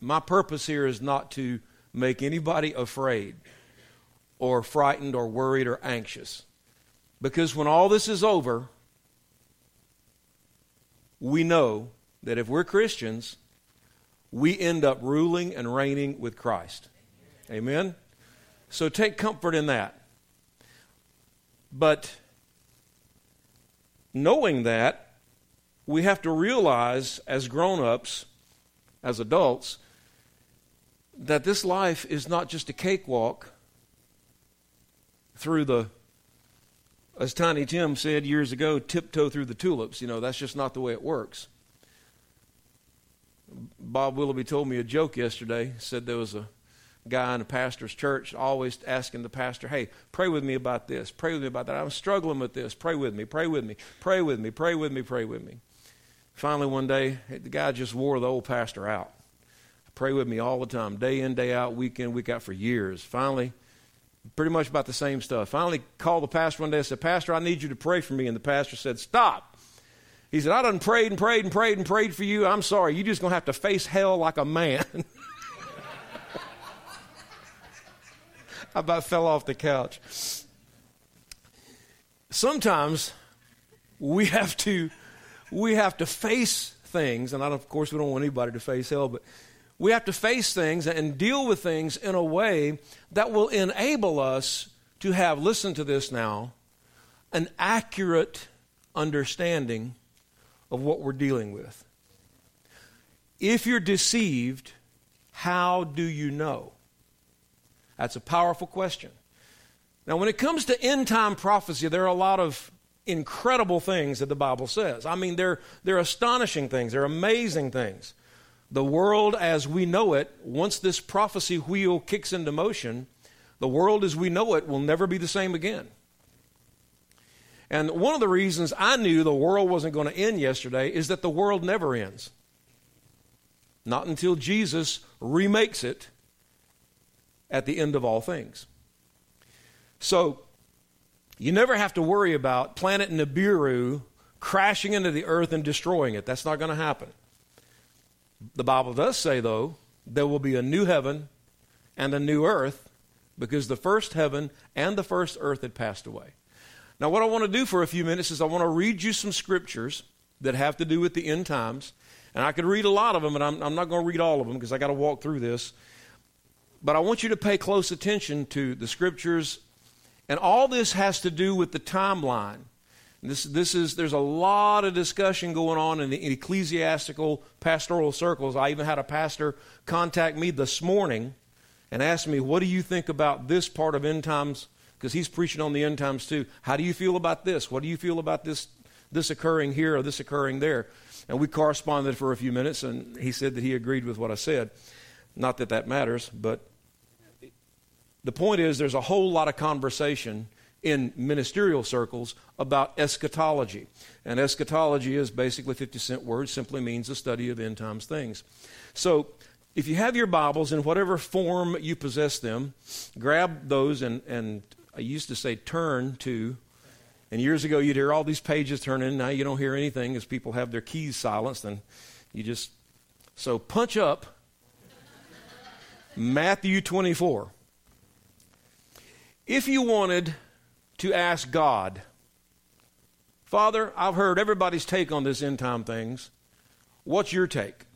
my purpose here is not to make anybody afraid or frightened or worried or anxious. Because when all this is over, we know that if we're Christians, we end up ruling and reigning with Christ. Amen? So take comfort in that. But knowing that, we have to realize as grown ups, as adults, that this life is not just a cakewalk through the, as Tiny Tim said years ago, tiptoe through the tulips. You know, that's just not the way it works. Bob Willoughby told me a joke yesterday. Said there was a guy in a pastor's church always asking the pastor, Hey, pray with me about this, pray with me about that. I'm struggling with this. Pray with me, pray with me, pray with me, pray with me, pray with me. Finally, one day, the guy just wore the old pastor out. Pray with me all the time, day in, day out, week in, week out for years. Finally, pretty much about the same stuff. Finally, called the pastor one day and said, Pastor, I need you to pray for me. And the pastor said, Stop. He said, I done prayed and prayed and prayed and prayed for you. I'm sorry. You're just going to have to face hell like a man. I about fell off the couch. Sometimes we have to we have to face things, and I, of course we don't want anybody to face hell, but we have to face things and deal with things in a way that will enable us to have, listen to this now, an accurate understanding of what we're dealing with. If you're deceived, how do you know? That's a powerful question. Now, when it comes to end time prophecy, there are a lot of incredible things that the Bible says. I mean, they're, they're astonishing things, they're amazing things. The world as we know it, once this prophecy wheel kicks into motion, the world as we know it will never be the same again. And one of the reasons I knew the world wasn't going to end yesterday is that the world never ends. Not until Jesus remakes it at the end of all things. So, you never have to worry about planet Nibiru crashing into the earth and destroying it. That's not going to happen. The Bible does say, though, there will be a new heaven and a new earth because the first heaven and the first earth had passed away. Now, what I want to do for a few minutes is I want to read you some scriptures that have to do with the end times. And I could read a lot of them, but I'm, I'm not going to read all of them because I got to walk through this. But I want you to pay close attention to the scriptures. And all this has to do with the timeline. This, this is, there's a lot of discussion going on in the ecclesiastical pastoral circles. I even had a pastor contact me this morning and ask me, What do you think about this part of end times because he's preaching on the end times too. How do you feel about this? What do you feel about this, this occurring here or this occurring there? And we corresponded for a few minutes, and he said that he agreed with what I said. Not that that matters, but the point is there's a whole lot of conversation in ministerial circles about eschatology. And eschatology is basically 50 cent word, simply means the study of end times things. So if you have your Bibles in whatever form you possess them, grab those and, and I used to say turn to, and years ago you'd hear all these pages turning. Now you don't hear anything as people have their keys silenced, and you just so punch up Matthew 24. If you wanted to ask God, Father, I've heard everybody's take on this end time things. What's your take?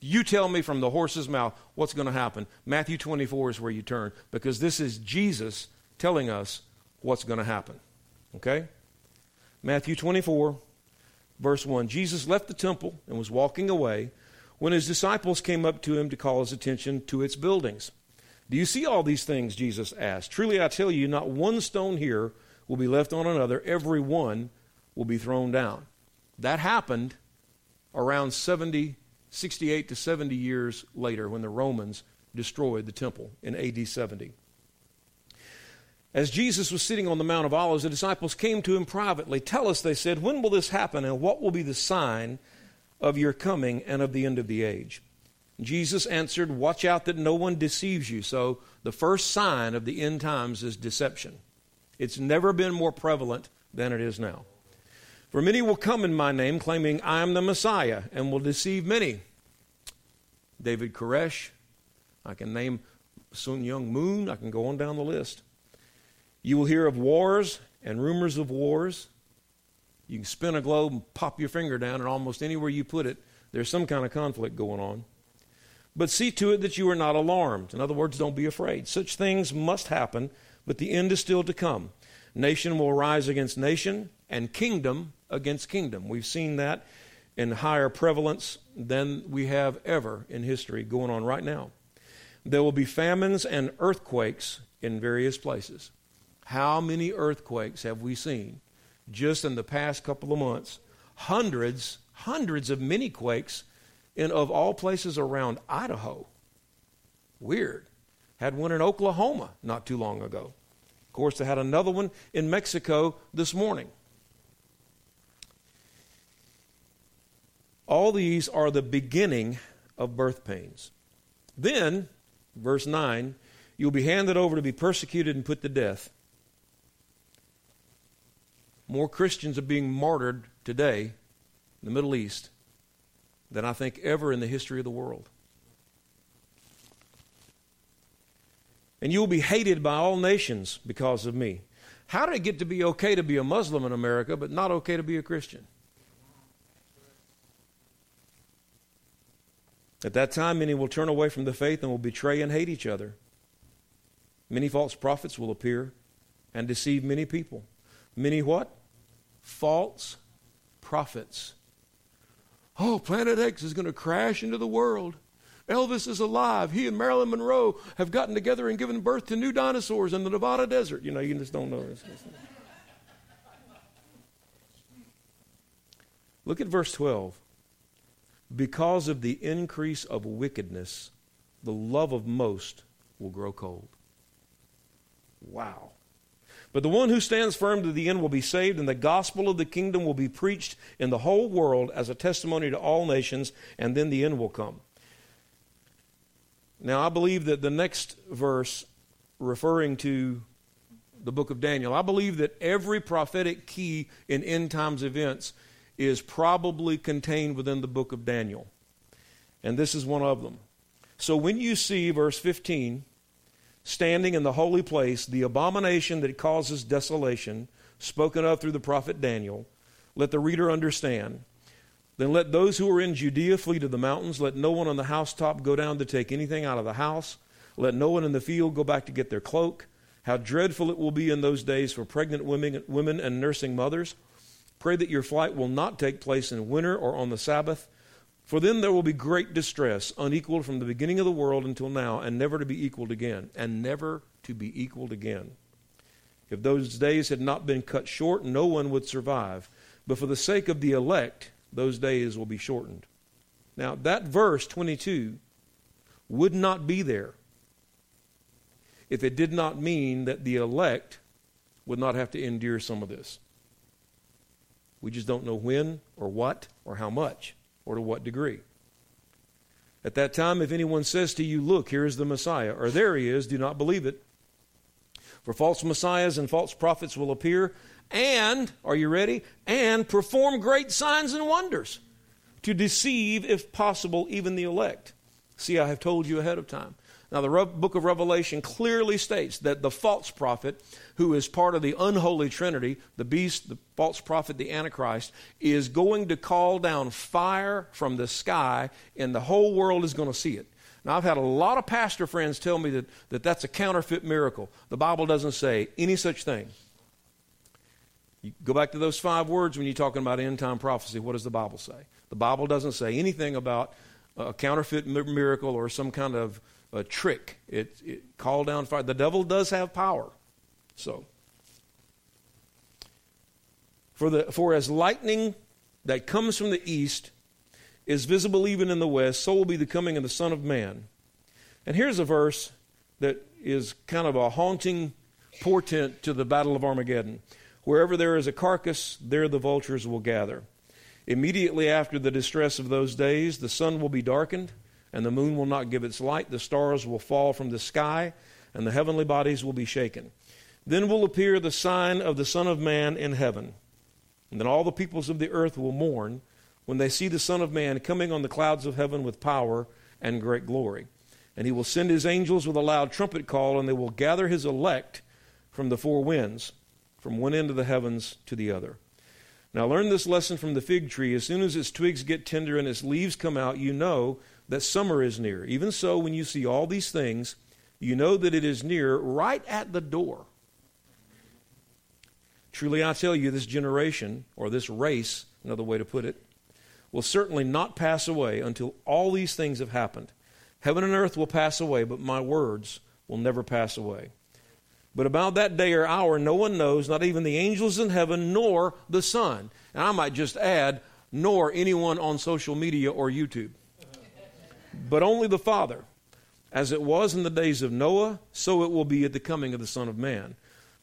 You tell me from the horse's mouth what's going to happen. Matthew 24 is where you turn because this is Jesus telling us what's going to happen. Okay? Matthew 24, verse 1. Jesus left the temple and was walking away when his disciples came up to him to call his attention to its buildings. Do you see all these things? Jesus asked. Truly I tell you, not one stone here will be left on another, every one will be thrown down. That happened around 70, 68 to 70 years later when the Romans destroyed the temple in AD 70. As Jesus was sitting on the Mount of Olives, the disciples came to him privately. Tell us, they said, when will this happen, and what will be the sign of your coming and of the end of the age? Jesus answered, Watch out that no one deceives you. So, the first sign of the end times is deception. It's never been more prevalent than it is now. For many will come in my name, claiming I am the Messiah, and will deceive many. David Koresh. I can name Sun Myung Moon. I can go on down the list. You will hear of wars and rumors of wars. You can spin a globe and pop your finger down, and almost anywhere you put it, there's some kind of conflict going on. But see to it that you are not alarmed. In other words, don't be afraid. Such things must happen, but the end is still to come. Nation will rise against nation, and kingdom against kingdom. We've seen that in higher prevalence than we have ever in history going on right now. There will be famines and earthquakes in various places. How many earthquakes have we seen just in the past couple of months? Hundreds, hundreds of mini quakes in, of all places, around Idaho. Weird. Had one in Oklahoma not too long ago. Of course, they had another one in Mexico this morning. All these are the beginning of birth pains. Then, verse 9, you'll be handed over to be persecuted and put to death. More Christians are being martyred today in the Middle East than I think ever in the history of the world. And you will be hated by all nations because of me. How did it get to be okay to be a Muslim in America, but not okay to be a Christian? At that time, many will turn away from the faith and will betray and hate each other. Many false prophets will appear and deceive many people. Many what? False prophets. Oh, Planet X is going to crash into the world. Elvis is alive. He and Marilyn Monroe have gotten together and given birth to new dinosaurs in the Nevada desert. You know, you just don't know. Look at verse 12. Because of the increase of wickedness, the love of most will grow cold. Wow. But the one who stands firm to the end will be saved, and the gospel of the kingdom will be preached in the whole world as a testimony to all nations, and then the end will come. Now, I believe that the next verse, referring to the book of Daniel, I believe that every prophetic key in end times events is probably contained within the book of Daniel. And this is one of them. So when you see verse 15, standing in the holy place, the abomination that causes desolation, spoken of through the prophet Daniel, let the reader understand. Then let those who are in Judea flee to the mountains. Let no one on the housetop go down to take anything out of the house. Let no one in the field go back to get their cloak. How dreadful it will be in those days for pregnant women, women and nursing mothers. Pray that your flight will not take place in winter or on the Sabbath, for then there will be great distress, unequaled from the beginning of the world until now, and never to be equaled again, and never to be equaled again. If those days had not been cut short, no one would survive. But for the sake of the elect, those days will be shortened. Now, that verse 22 would not be there if it did not mean that the elect would not have to endure some of this. We just don't know when or what or how much or to what degree. At that time, if anyone says to you, Look, here is the Messiah, or there he is, do not believe it. For false messiahs and false prophets will appear, and, are you ready? And perform great signs and wonders to deceive, if possible, even the elect. See, I have told you ahead of time. Now, the book of Revelation clearly states that the false prophet, who is part of the unholy trinity, the beast, the false prophet, the Antichrist, is going to call down fire from the sky, and the whole world is going to see it. Now, I've had a lot of pastor friends tell me that, that that's a counterfeit miracle. The Bible doesn't say any such thing. You go back to those five words when you're talking about end time prophecy. What does the Bible say? The Bible doesn't say anything about a counterfeit miracle or some kind of a trick. It, it called down fire. The devil does have power. So, for the for as lightning that comes from the east is visible even in the west, so will be the coming of the Son of Man. And here's a verse that is kind of a haunting portent to the battle of Armageddon. Wherever there is a carcass, there the vultures will gather. Immediately after the distress of those days, the sun will be darkened and the moon will not give its light. The stars will fall from the sky, and the heavenly bodies will be shaken. Then will appear the sign of the Son of Man in heaven. And then all the peoples of the earth will mourn when they see the Son of Man coming on the clouds of heaven with power and great glory. And he will send his angels with a loud trumpet call, and they will gather his elect from the four winds, from one end of the heavens to the other. Now, learn this lesson from the fig tree. As soon as its twigs get tender and its leaves come out, you know that summer is near. Even so, when you see all these things, you know that it is near, right at the door. Truly, I tell you, this generation, or this race, another way to put it, will certainly not pass away until all these things have happened. Heaven and earth will pass away, but my words will never pass away. But about that day or hour, no one knows, not even the angels in heaven, nor the Son. And I might just add, nor anyone on social media or YouTube. But only the Father. As it was in the days of Noah, so it will be at the coming of the Son of Man.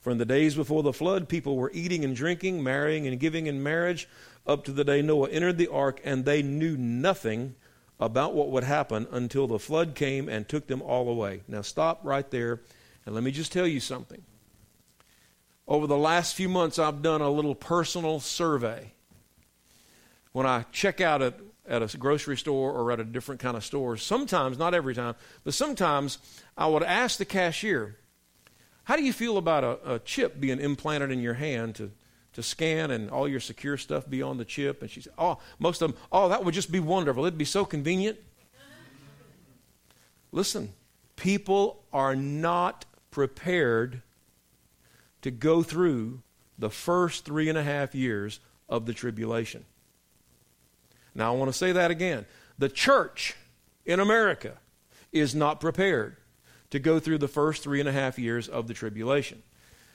In the days before the flood, people were eating and drinking, marrying and giving in marriage, up to the day Noah entered the ark, and they knew nothing about what would happen until the flood came and took them all away. Now, stop right there, and let me just tell you something. Over the last few months, I've done a little personal survey. When I check out at, at a grocery store or at a different kind of store, sometimes, not every time, but sometimes I would ask the cashier, How do you feel about a, a chip being implanted in your hand to to scan and all your secure stuff be on the chip. And she said, Oh, most of them, oh, that would just be wonderful. It'd be so convenient. Listen, people are not prepared to go through the first three and a half years of the tribulation. Now, I want to say that again. The church in America is not prepared to go through the first three and a half years of the tribulation.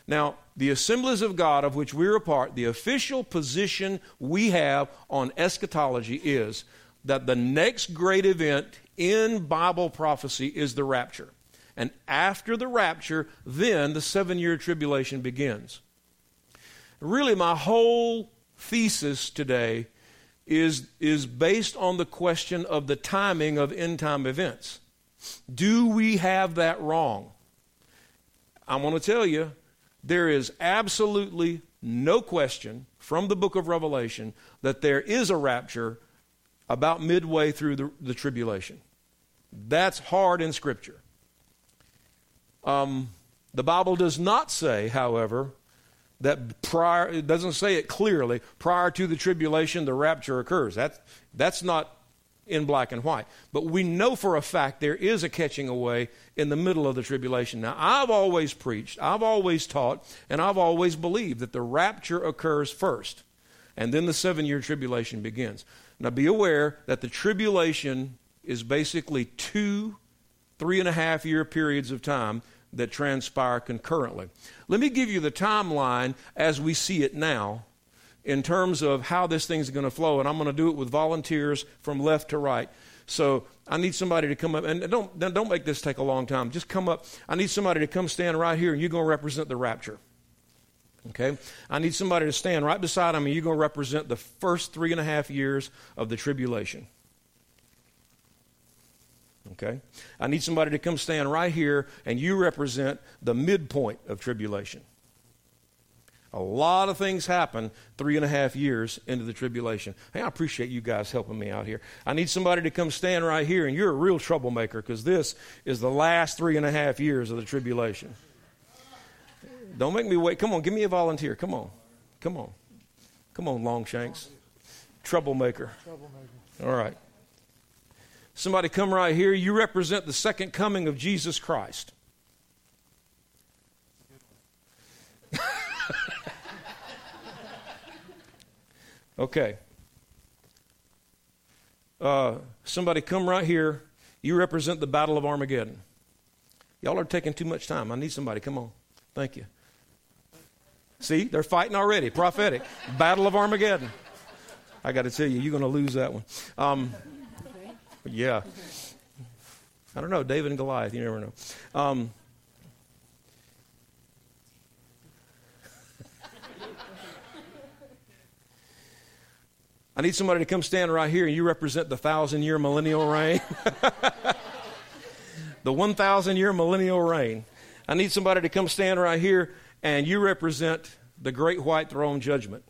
Now, the assemblies of God of which we're a part, the official position we have on eschatology is that the next great event in Bible prophecy is the rapture. And after the rapture, then the seven year tribulation begins. Really, my whole thesis today is, is based on the question of the timing of end time events. Do we have that wrong? I want to tell you, there is absolutely no question from the book of Revelation that there is a rapture about midway through the, the tribulation. That's hard in Scripture. Um, the Bible does not say, however, that prior, it doesn't say it clearly, prior to the tribulation, the rapture occurs. That, that's not in black and white. But we know for a fact there is a catching away in the middle of the tribulation. Now, I've always preached, I've always taught, and I've always believed that the rapture occurs first, and then the seven year tribulation begins. Now, be aware that the tribulation is basically two, three and a half year periods of time that transpire concurrently. Let me give you the timeline as we see it now in terms of how this thing's going to flow, and I'm going to do it with volunteers from left to right. So I need somebody to come up, and don't, don't make this take a long time. Just come up. I need somebody to come stand right here, and you're going to represent the rapture. Okay? I need somebody to stand right beside him, and you're going to represent the first three and a half years of the tribulation. Okay? I need somebody to come stand right here, and you represent the midpoint of tribulation. A lot of things happen three and a half years into the tribulation. Hey, I appreciate you guys helping me out here. I need somebody to come stand right here, and you're a real troublemaker because this is the last three and a half years of the tribulation. Don't make me wait. Come on, give me a volunteer. Come on. Come on. Come on, Longshanks. Troublemaker. Troublemaker. All right. Somebody come right here. You represent the second coming of Jesus Christ. Okay. Uh, somebody come right here. You represent the Battle of Armageddon. Y'all are taking too much time. I need somebody. Come on. Thank you. See, they're fighting already. Prophetic. Battle of Armageddon. I got to tell you, you're going to lose that one. Um, yeah. I don't know. David and Goliath. You never know. Um, I need somebody to come stand right here and you represent the thousand year millennial reign. the 1,000 year millennial reign. I need somebody to come stand right here and you represent the great white throne judgment.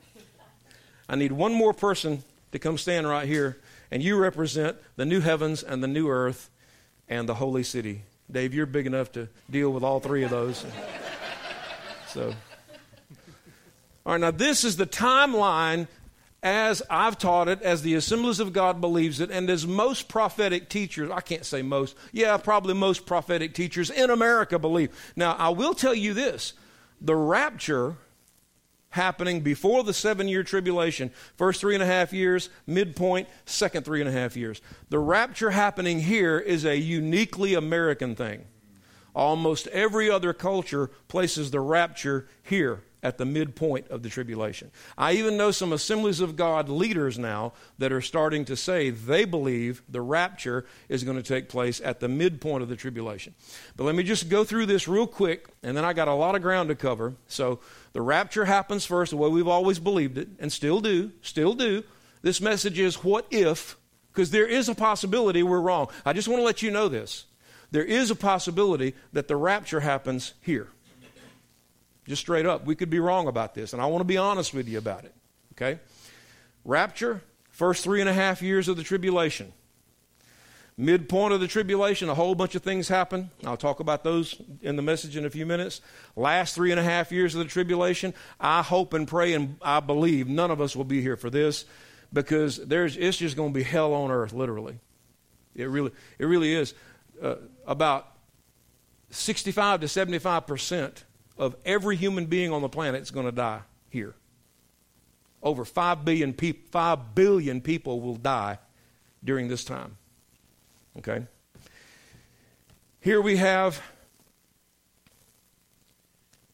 I need one more person to come stand right here and you represent the new heavens and the new earth and the holy city. Dave, you're big enough to deal with all three of those. so, all right, now this is the timeline as I've taught it, as the Assemblies of God believes it, and as most prophetic teachers, I can't say most, yeah, probably most prophetic teachers in America believe. Now, I will tell you this the rapture happening before the seven year tribulation, first three and a half years, midpoint, second three and a half years. The rapture happening here is a uniquely American thing. Almost every other culture places the rapture here at the midpoint of the tribulation. I even know some assemblies of God leaders now that are starting to say they believe the rapture is going to take place at the midpoint of the tribulation. But let me just go through this real quick, and then I got a lot of ground to cover. So the rapture happens first, the way we've always believed it, and still do, still do. This message is what if, because there is a possibility we're wrong. I just want to let you know this. There is a possibility that the rapture happens here. Just straight up. We could be wrong about this, and I want to be honest with you about it. Okay? Rapture, first three and a half years of the tribulation. Midpoint of the tribulation, a whole bunch of things happen. I'll talk about those in the message in a few minutes. Last three and a half years of the tribulation, I hope and pray and I believe none of us will be here for this because there's, it's just going to be hell on earth, literally. It really, it really is. Uh, about 65 to 75 percent of every human being on the planet is going to die here. Over 5 billion, pe- 5 billion people will die during this time. Okay? Here we have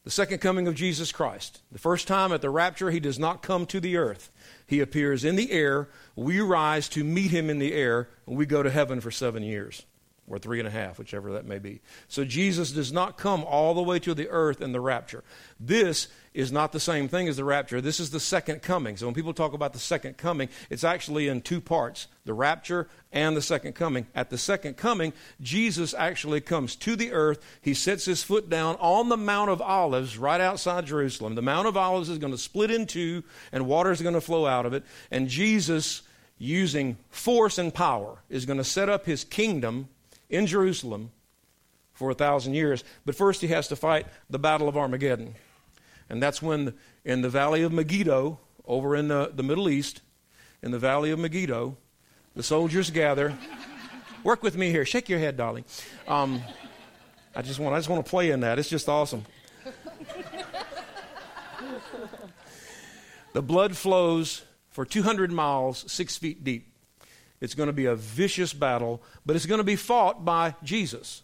the second coming of Jesus Christ. The first time at the rapture, he does not come to the earth. He appears in the air. We rise to meet him in the air, and we go to heaven for seven years or three and a half, whichever that may be. So Jesus does not come all the way to the earth in the rapture. This is not the same thing as the rapture. This is the second coming. So when people talk about the second coming, it's actually in two parts the rapture and the second coming. At the second coming, Jesus actually comes to the earth. He sets his foot down on the Mount of Olives right outside Jerusalem. The Mount of Olives is going to split in two, and water is going to flow out of it. And Jesus, using force and power, is going to set up his kingdom in Jerusalem for a thousand years. But first, he has to fight the Battle of Armageddon. And that's when, in the Valley of Megiddo, over in the, the Middle East, in the Valley of Megiddo, the soldiers gather. Work with me here. Shake your head, darling. Um, I just want I just want to play in that. It's just awesome. the blood flows for 200 miles, six feet deep. It's going to be a vicious battle, but it's going to be fought by Jesus.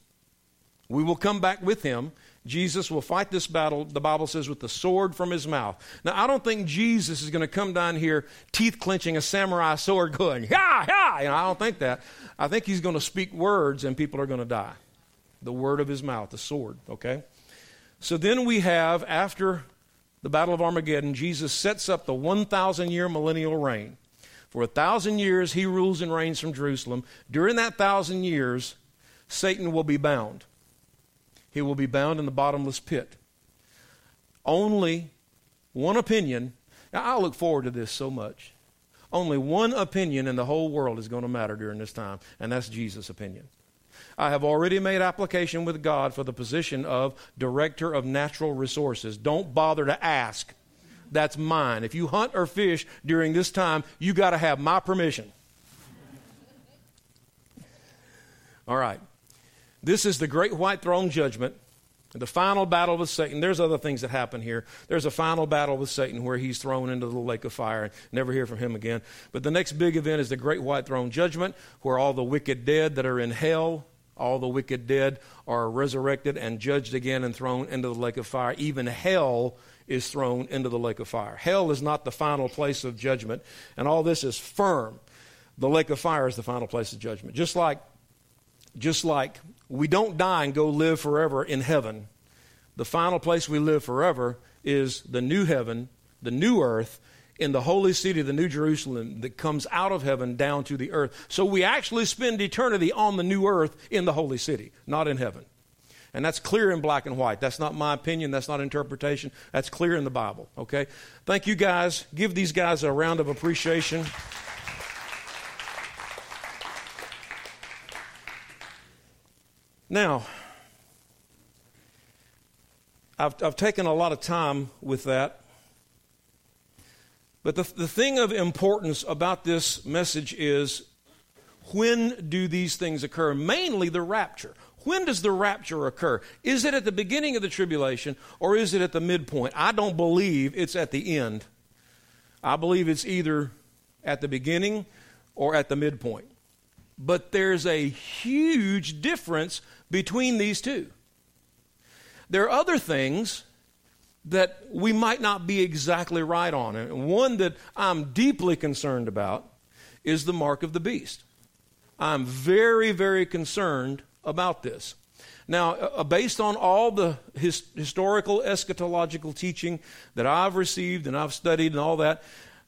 We will come back with him. Jesus will fight this battle, the Bible says, with the sword from his mouth. Now, I don't think Jesus is going to come down here teeth clenching a samurai sword going, yeah, yeah. You know, I don't think that. I think he's going to speak words and people are going to die. The word of his mouth, the sword, okay? So then we have, after the Battle of Armageddon, Jesus sets up the 1,000 year millennial reign. For a thousand years, he rules and reigns from Jerusalem. During that thousand years, Satan will be bound. He will be bound in the bottomless pit. Only one opinion. Now, I look forward to this so much. Only one opinion in the whole world is going to matter during this time, and that's Jesus' opinion. I have already made application with God for the position of Director of Natural Resources. Don't bother to ask that's mine. If you hunt or fish during this time, you got to have my permission. All right. This is the great white throne judgment, the final battle with Satan. There's other things that happen here. There's a final battle with Satan where he's thrown into the lake of fire and never hear from him again. But the next big event is the great white throne judgment, where all the wicked dead that are in hell, all the wicked dead are resurrected and judged again and thrown into the lake of fire. Even hell is thrown into the lake of fire. Hell is not the final place of judgment, and all this is firm. The lake of fire is the final place of judgment. Just like, just like we don't die and go live forever in heaven, the final place we live forever is the new heaven, the new earth, in the holy city, the New Jerusalem, that comes out of heaven down to the earth. So we actually spend eternity on the new earth in the holy city, not in heaven. And that's clear in black and white. That's not my opinion. That's not interpretation. That's clear in the Bible. Okay? Thank you guys. Give these guys a round of appreciation. Now, I've, I've taken a lot of time with that. But the, the thing of importance about this message is when do these things occur? Mainly the rapture. When does the rapture occur? Is it at the beginning of the tribulation or is it at the midpoint? I don't believe it's at the end. I believe it's either at the beginning or at the midpoint. But there's a huge difference between these two. There are other things that we might not be exactly right on. And one that I'm deeply concerned about is the mark of the beast. I'm very, very concerned about this. Now, uh, uh, based on all the his, historical eschatological teaching that I've received and I've studied and all that,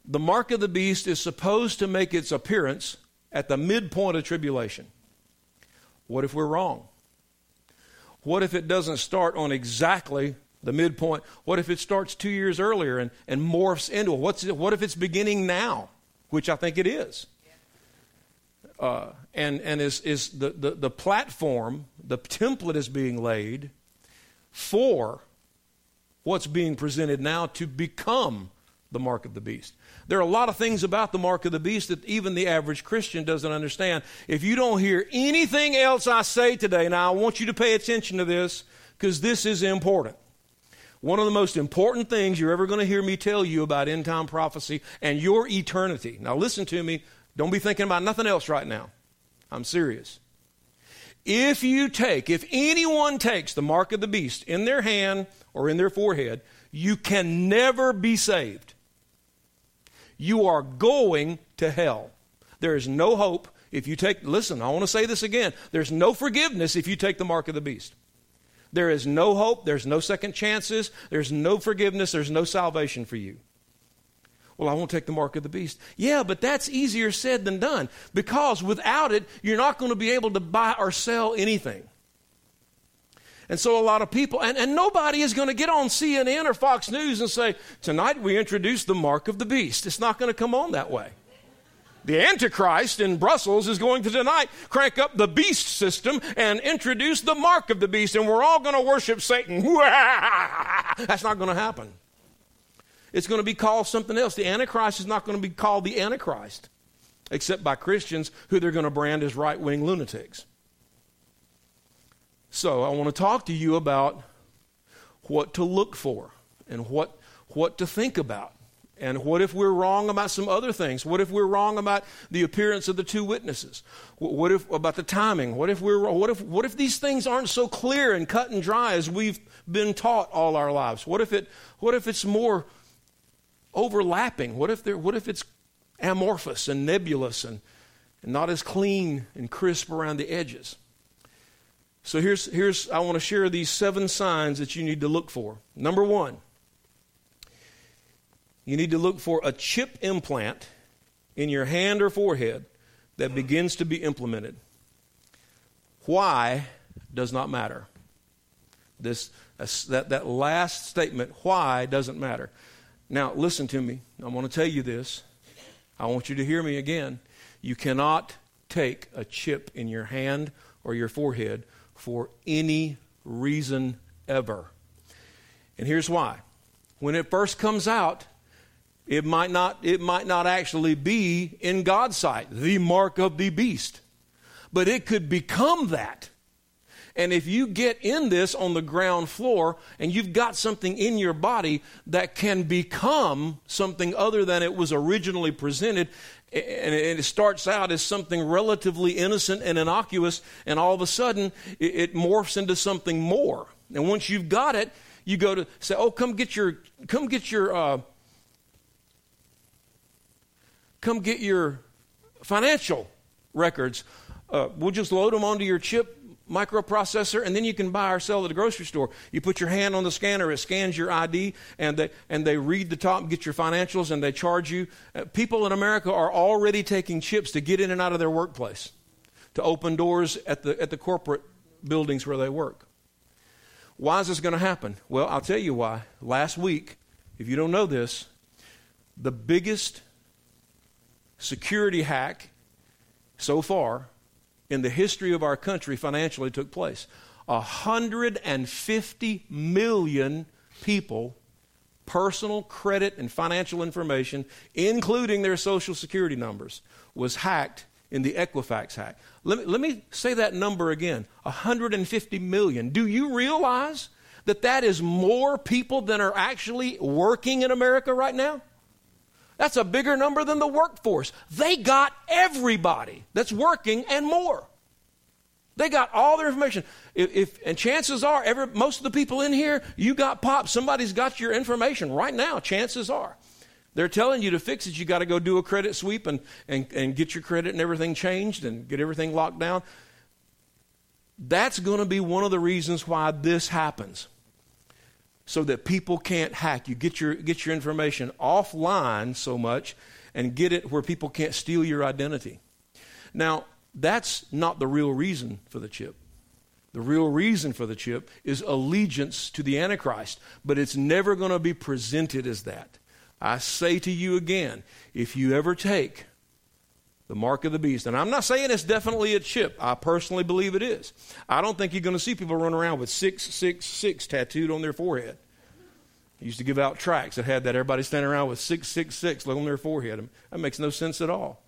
the mark of the beast is supposed to make its appearance at the midpoint of tribulation. What if we're wrong? What if it doesn't start on exactly the midpoint? What if it starts two years earlier and, and morphs into it? What's it? What if it's beginning now, which I think it is? Uh, and and is, is the, the, the platform, the template is being laid for what's being presented now to become the mark of the beast. There are a lot of things about the mark of the beast that even the average Christian doesn't understand. If you don't hear anything else I say today, now I want you to pay attention to this because this is important. One of the most important things you're ever going to hear me tell you about end time prophecy and your eternity. Now, listen to me. Don't be thinking about nothing else right now. I'm serious. If you take, if anyone takes the mark of the beast in their hand or in their forehead, you can never be saved you are going to hell. There is no hope if you take, listen, I want to say this again. There's no forgiveness if you take the mark of the beast. There is no hope. There's no second chances. There's no forgiveness. There's no salvation for you. Well, I won't take the mark of the beast. Yeah, but that's easier said than done because without it, you're not going to be able to buy or sell anything. And so a lot of people, and, and nobody is going to get on CNN or Fox News and say, Tonight we introduce the mark of the beast. It's not going to come on that way. The Antichrist in Brussels is going to tonight crank up the beast system and introduce the mark of the beast, and we're all going to worship Satan. That's not going to happen. It's going to be called something else. The Antichrist is not going to be called the Antichrist, except by Christians who they're going to brand as right wing lunatics. So I want to talk to you about what to look for and what, what to think about. And what if we're wrong about some other things? What if we're wrong about the appearance of the two witnesses? What if about the timing? What if we're what if what if these things aren't so clear and cut and dry as we've been taught all our lives? What if it what if it's more overlapping? What if there what if it's amorphous and nebulous and, and not as clean and crisp around the edges? So here's, here's I want to share these seven signs that you need to look for. Number one, you need to look for a chip implant in your hand or forehead that begins to be implemented. Why does not matter. This, uh, that, that last statement, why, doesn't matter. Now, listen to me. I want to tell you this. I want you to hear me again. You cannot take a chip in your hand or your forehead for any reason ever. And here's why. When it first comes out, it might not, it might not actually be in God's sight, the mark of the beast. But it could become that. And if you get in this on the ground floor and you've got something in your body that can become something other than it was originally presented, and it starts out as something relatively innocent and innocuous, and all of a sudden it morphs into something more. And once you've got it, you go to say, "Oh, come get your, come get your, uh, come get your financial records. Uh, we'll just load them onto your chip microprocessor, and then you can buy or sell at the grocery store. You put your hand on the scanner, it scans your ID, and they, and they read the top, get your financials, and they charge you. Uh, people in America are already taking chips to get in and out of their workplace, to open doors at the, at the corporate buildings where they work. Why is this going to happen? Well, I'll tell you why. Last week, if you don't know this, the biggest security hack so far in the history of our country financially took place. 150 million people, personal credit and financial information, including their social security numbers, was hacked in the Equifax hack. Let me, let me say that number again 150 million. Do you realize that that is more people than are actually working in America right now? That's a bigger number than the workforce. They got everybody that's working and more. They got all their information. If, if, and chances are, every, most of the people in here, you got pop. Somebody's got your information right now. Chances are, they're telling you to fix it. You got to go do a credit sweep and, and and get your credit and everything changed and get everything locked down. That's going to be one of the reasons why this happens so that people can't hack you. Get your, get your information offline so much and get it where people can't steal your identity. Now, that's not the real reason for the chip. The real reason for the chip is allegiance to the Antichrist, but it's never going to be presented as that. I say to you again if you ever take the mark of the beast. And I'm not saying it's definitely a chip. I personally believe it is. I don't think you're going to see people run around with 666 tattooed on their forehead. I used to give out tracts that had that. Everybody standing around with 666 on their forehead. That makes no sense at all.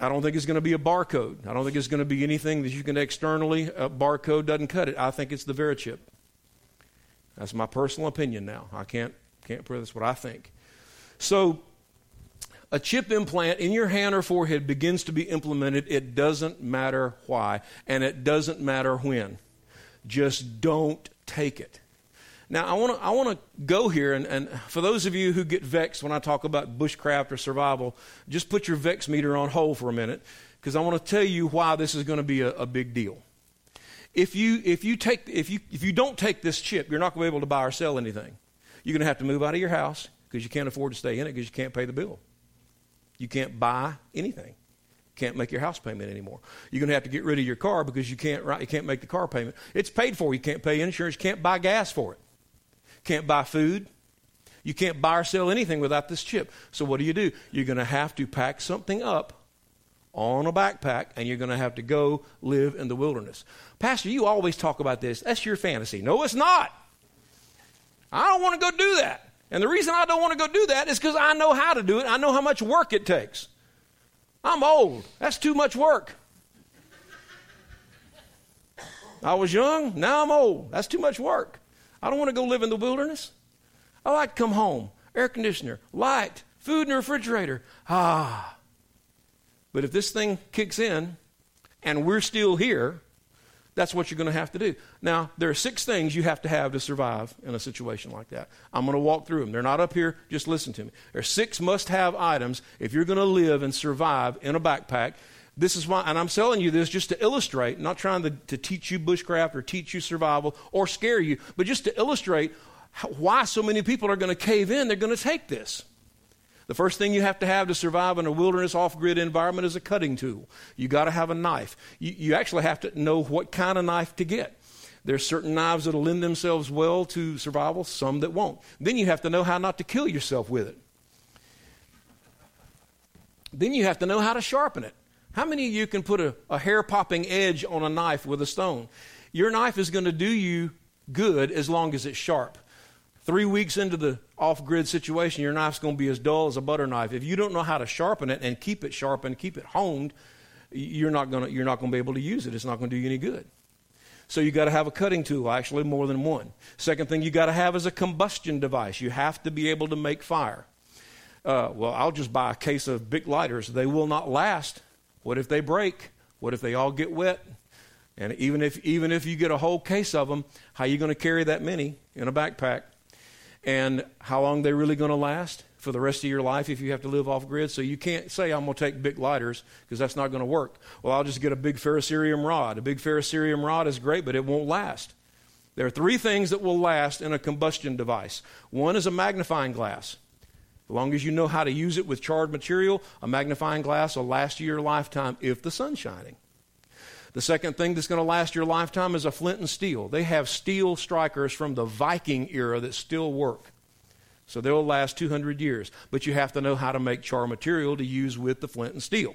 I don't think it's going to be a barcode. I don't think it's going to be anything that you can externally, a barcode doesn't cut it. I think it's the Verichip. That's my personal opinion now. I can't, can't prove that's what I think. So, a chip implant in your hand or forehead begins to be implemented, it doesn't matter why, and it doesn't matter when. Just don't take it. Now, I want to I wanna go here, and, and for those of you who get vexed when I talk about bushcraft or survival, just put your vex meter on hold for a minute, because I want to tell you why this is going to be a, a big deal. If you, if, you take, if, you, if you don't take this chip, you're not going to be able to buy or sell anything. You're going to have to move out of your house because you can't afford to stay in it because you can't pay the bill. You can't buy anything. Can't make your house payment anymore. You're going to have to get rid of your car because you can't, you can't make the car payment. It's paid for. You can't pay insurance. Can't buy gas for it. Can't buy food. You can't buy or sell anything without this chip. So what do you do? You're going to have to pack something up on a backpack and you're going to have to go live in the wilderness. Pastor, you always talk about this. That's your fantasy. No, it's not. I don't want to go do that. And the reason I don't want to go do that is because I know how to do it. I know how much work it takes. I'm old. That's too much work. I was young. Now I'm old. That's too much work. I don't want to go live in the wilderness. I like to come home. Air conditioner, light, food in the refrigerator. Ah. But if this thing kicks in and we're still here, that's what you're going to have to do. Now, there are six things you have to have to survive in a situation like that. I'm going to walk through them. They're not up here, just listen to me. There are six must have items if you're going to live and survive in a backpack. This is why, and I'm telling you this just to illustrate, not trying to, to teach you bushcraft or teach you survival or scare you, but just to illustrate why so many people are going to cave in. They're going to take this. The first thing you have to have to survive in a wilderness off grid environment is a cutting tool. You got to have a knife. You, you actually have to know what kind of knife to get. There's certain knives that'll lend themselves well to survival, some that won't. Then you have to know how not to kill yourself with it. Then you have to know how to sharpen it. How many of you can put a, a hair popping edge on a knife with a stone? Your knife is going to do you good as long as it's sharp. Three weeks into the off grid situation, your knife's going to be as dull as a butter knife. If you don't know how to sharpen it and keep it sharp and keep it honed, you're not going to, you're not going to be able to use it. It's not going to do you any good. So you got to have a cutting tool, actually more than one. Second thing you got to have is a combustion device. You have to be able to make fire. Uh, well, I'll just buy a case of big lighters. They will not last. What if they break? What if they all get wet? And even if even if you get a whole case of them, how are you going to carry that many in a backpack? And how long they're really going to last for the rest of your life if you have to live off grid. So you can't say, I'm going to take big lighters because that's not going to work. Well, I'll just get a big ferrocerium rod. A big ferrocerium rod is great, but it won't last. There are three things that will last in a combustion device one is a magnifying glass. As long as you know how to use it with charred material, a magnifying glass will last you your lifetime if the sun's shining. The second thing that's going to last your lifetime is a flint and steel. They have steel strikers from the Viking era that still work. So they'll last 200 years. But you have to know how to make char material to use with the flint and steel.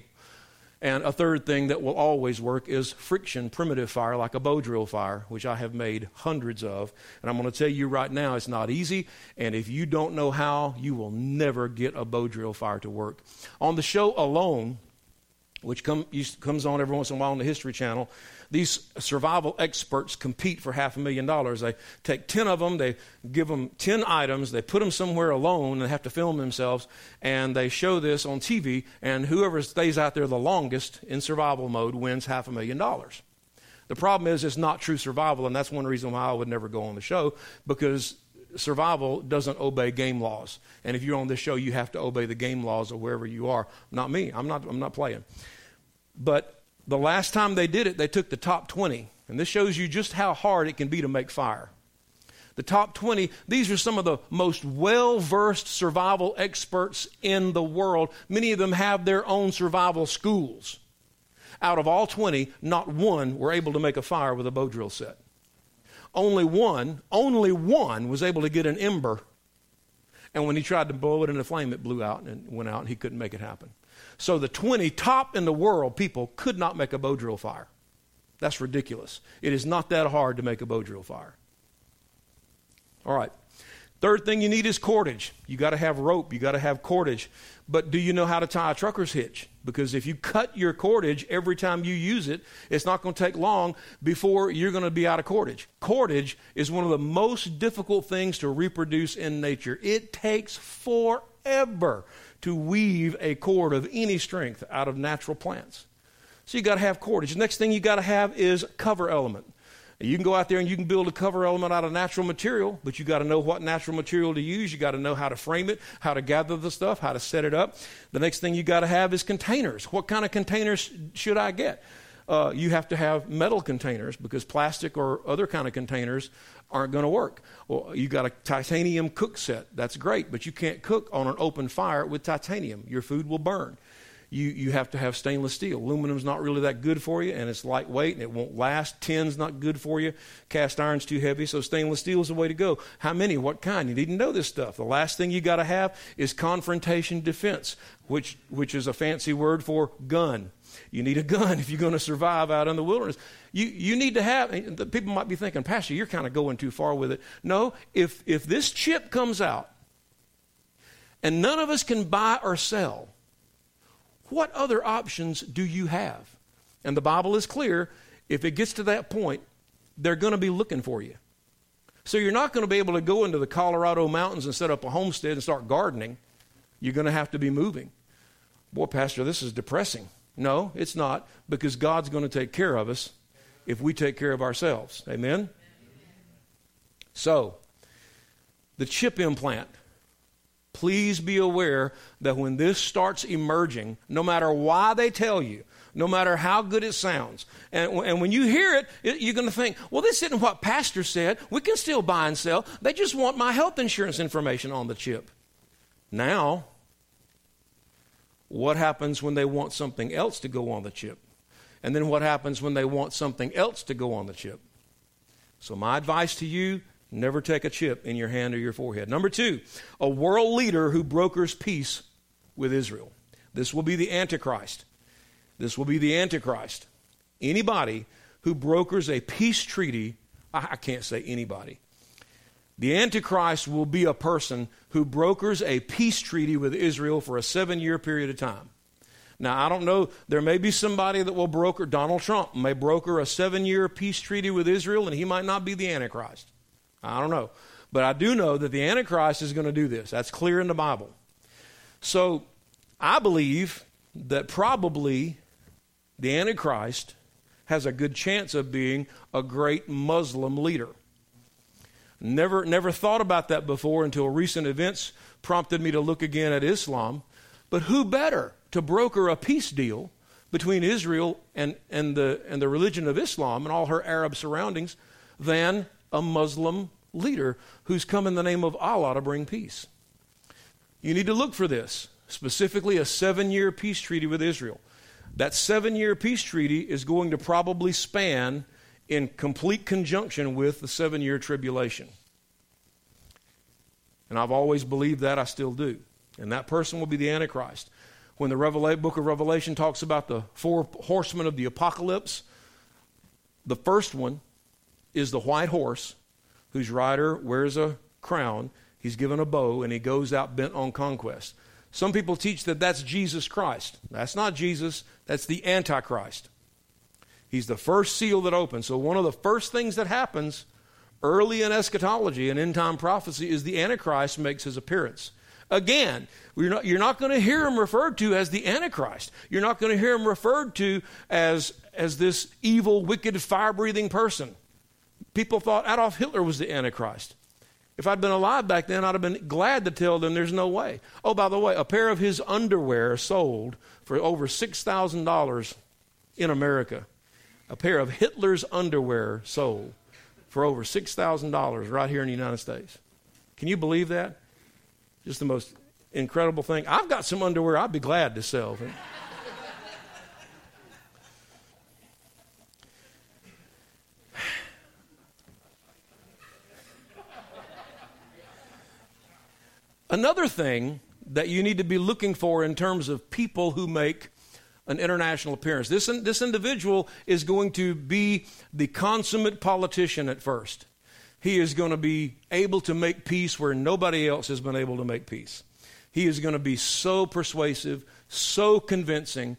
And a third thing that will always work is friction primitive fire, like a bow drill fire, which I have made hundreds of. And I'm going to tell you right now, it's not easy. And if you don't know how, you will never get a bow drill fire to work. On the show alone, which come, comes on every once in a while on the History Channel, these survival experts compete for half a million dollars. They take 10 of them, they give them 10 items, they put them somewhere alone, and have to film themselves, and they show this on TV, and whoever stays out there the longest in survival mode wins half a million dollars. The problem is it's not true survival, and that's one reason why I would never go on the show, because survival doesn't obey game laws. And if you're on this show, you have to obey the game laws of wherever you are. Not me. I'm not, I'm not playing. But the last time they did it, they took the top 20. And this shows you just how hard it can be to make fire. The top 20, these are some of the most well versed survival experts in the world. Many of them have their own survival schools. Out of all 20, not one were able to make a fire with a bow drill set. Only one, only one was able to get an ember. And when he tried to blow it in a flame, it blew out and went out, and he couldn't make it happen. So the 20 top in the world people could not make a bow drill fire. That's ridiculous. It is not that hard to make a bow drill fire. All right. Third thing you need is cordage. You got to have rope, you got to have cordage. But do you know how to tie a trucker's hitch? Because if you cut your cordage every time you use it, it's not going to take long before you're going to be out of cordage. Cordage is one of the most difficult things to reproduce in nature. It takes forever to weave a cord of any strength out of natural plants. So you got to have cordage. The next thing you got to have is cover element. You can go out there and you can build a cover element out of natural material, but you got to know what natural material to use. You got to know how to frame it, how to gather the stuff, how to set it up. The next thing you got to have is containers. What kind of containers should I get? Uh, you have to have metal containers because plastic or other kind of containers aren't going to work. Well, you got a titanium cook set. That's great, but you can't cook on an open fire with titanium. Your food will burn. You, you have to have stainless steel. Aluminum's not really that good for you, and it's lightweight and it won't last. Tin's not good for you. Cast iron's too heavy, so stainless steel is the way to go. How many? What kind? You need to know this stuff. The last thing you got to have is confrontation defense, which, which is a fancy word for gun. You need a gun if you're going to survive out in the wilderness. You, you need to have, people might be thinking, Pastor, you're kind of going too far with it. No, if, if this chip comes out and none of us can buy or sell, what other options do you have? And the Bible is clear if it gets to that point, they're going to be looking for you. So you're not going to be able to go into the Colorado mountains and set up a homestead and start gardening. You're going to have to be moving. Boy, Pastor, this is depressing. No, it's not, because God's going to take care of us if we take care of ourselves. Amen? So, the chip implant. Please be aware that when this starts emerging, no matter why they tell you, no matter how good it sounds, and, and when you hear it, it you're going to think, well, this isn't what Pastor said. We can still buy and sell. They just want my health insurance information on the chip. Now, what happens when they want something else to go on the chip? And then what happens when they want something else to go on the chip? So, my advice to you never take a chip in your hand or your forehead. Number two, a world leader who brokers peace with Israel. This will be the Antichrist. This will be the Antichrist. Anybody who brokers a peace treaty, I, can't say anybody. The Antichrist will be a person who brokers a peace treaty with Israel for a seven year period of time. Now, I don't know, there may be somebody that will broker, Donald Trump may broker a seven year peace treaty with Israel, and he might not be the Antichrist. I don't know. But I do know that the Antichrist is going to do this. That's clear in the Bible. So I believe that probably the Antichrist has a good chance of being a great Muslim leader. Never, never thought about that before until recent events prompted me to look again at Islam. But who better to broker a peace deal between Israel and, and, the, and the religion of Islam and all her Arab surroundings than a Muslim leader who's come in the name of Allah to bring peace? You need to look for this, specifically a seven year peace treaty with Israel. That seven year peace treaty is going to probably span in complete conjunction with the seven year tribulation. And I've always believed that, I still do. And that person will be the Antichrist. when the Revela- book of Revelation talks about the four horsemen of the apocalypse, the first one is the white horse whose rider wears a crown, he's given a bow, and he goes out bent on conquest. Some people teach that that's Jesus Christ. That's not Jesus, that's the Antichrist. He's the first seal that opens. So, one of the first things that happens early in eschatology and end time prophecy is the Antichrist makes his appearance. Again, you're not, you're not going to hear him referred to as the Antichrist. You're not going to hear him referred to as, as this evil, wicked, fire breathing person. People thought Adolf Hitler was the Antichrist. If I'd been alive back then, I'd have been glad to tell them there's no way. Oh, by the way, a pair of his underwear sold for over $6,000 in America. A pair of Hitler's underwear sold for over $6,000 right here in the United States. Can you believe that? Just the most incredible thing. I've got some underwear I'd be glad to sell. Another thing that you need to be looking for in terms of people who make an international appearance. This, this individual is going to be the consummate politician at first. He is going to be able to make peace where nobody else has been able to make peace. He is going to be so persuasive, so convincing.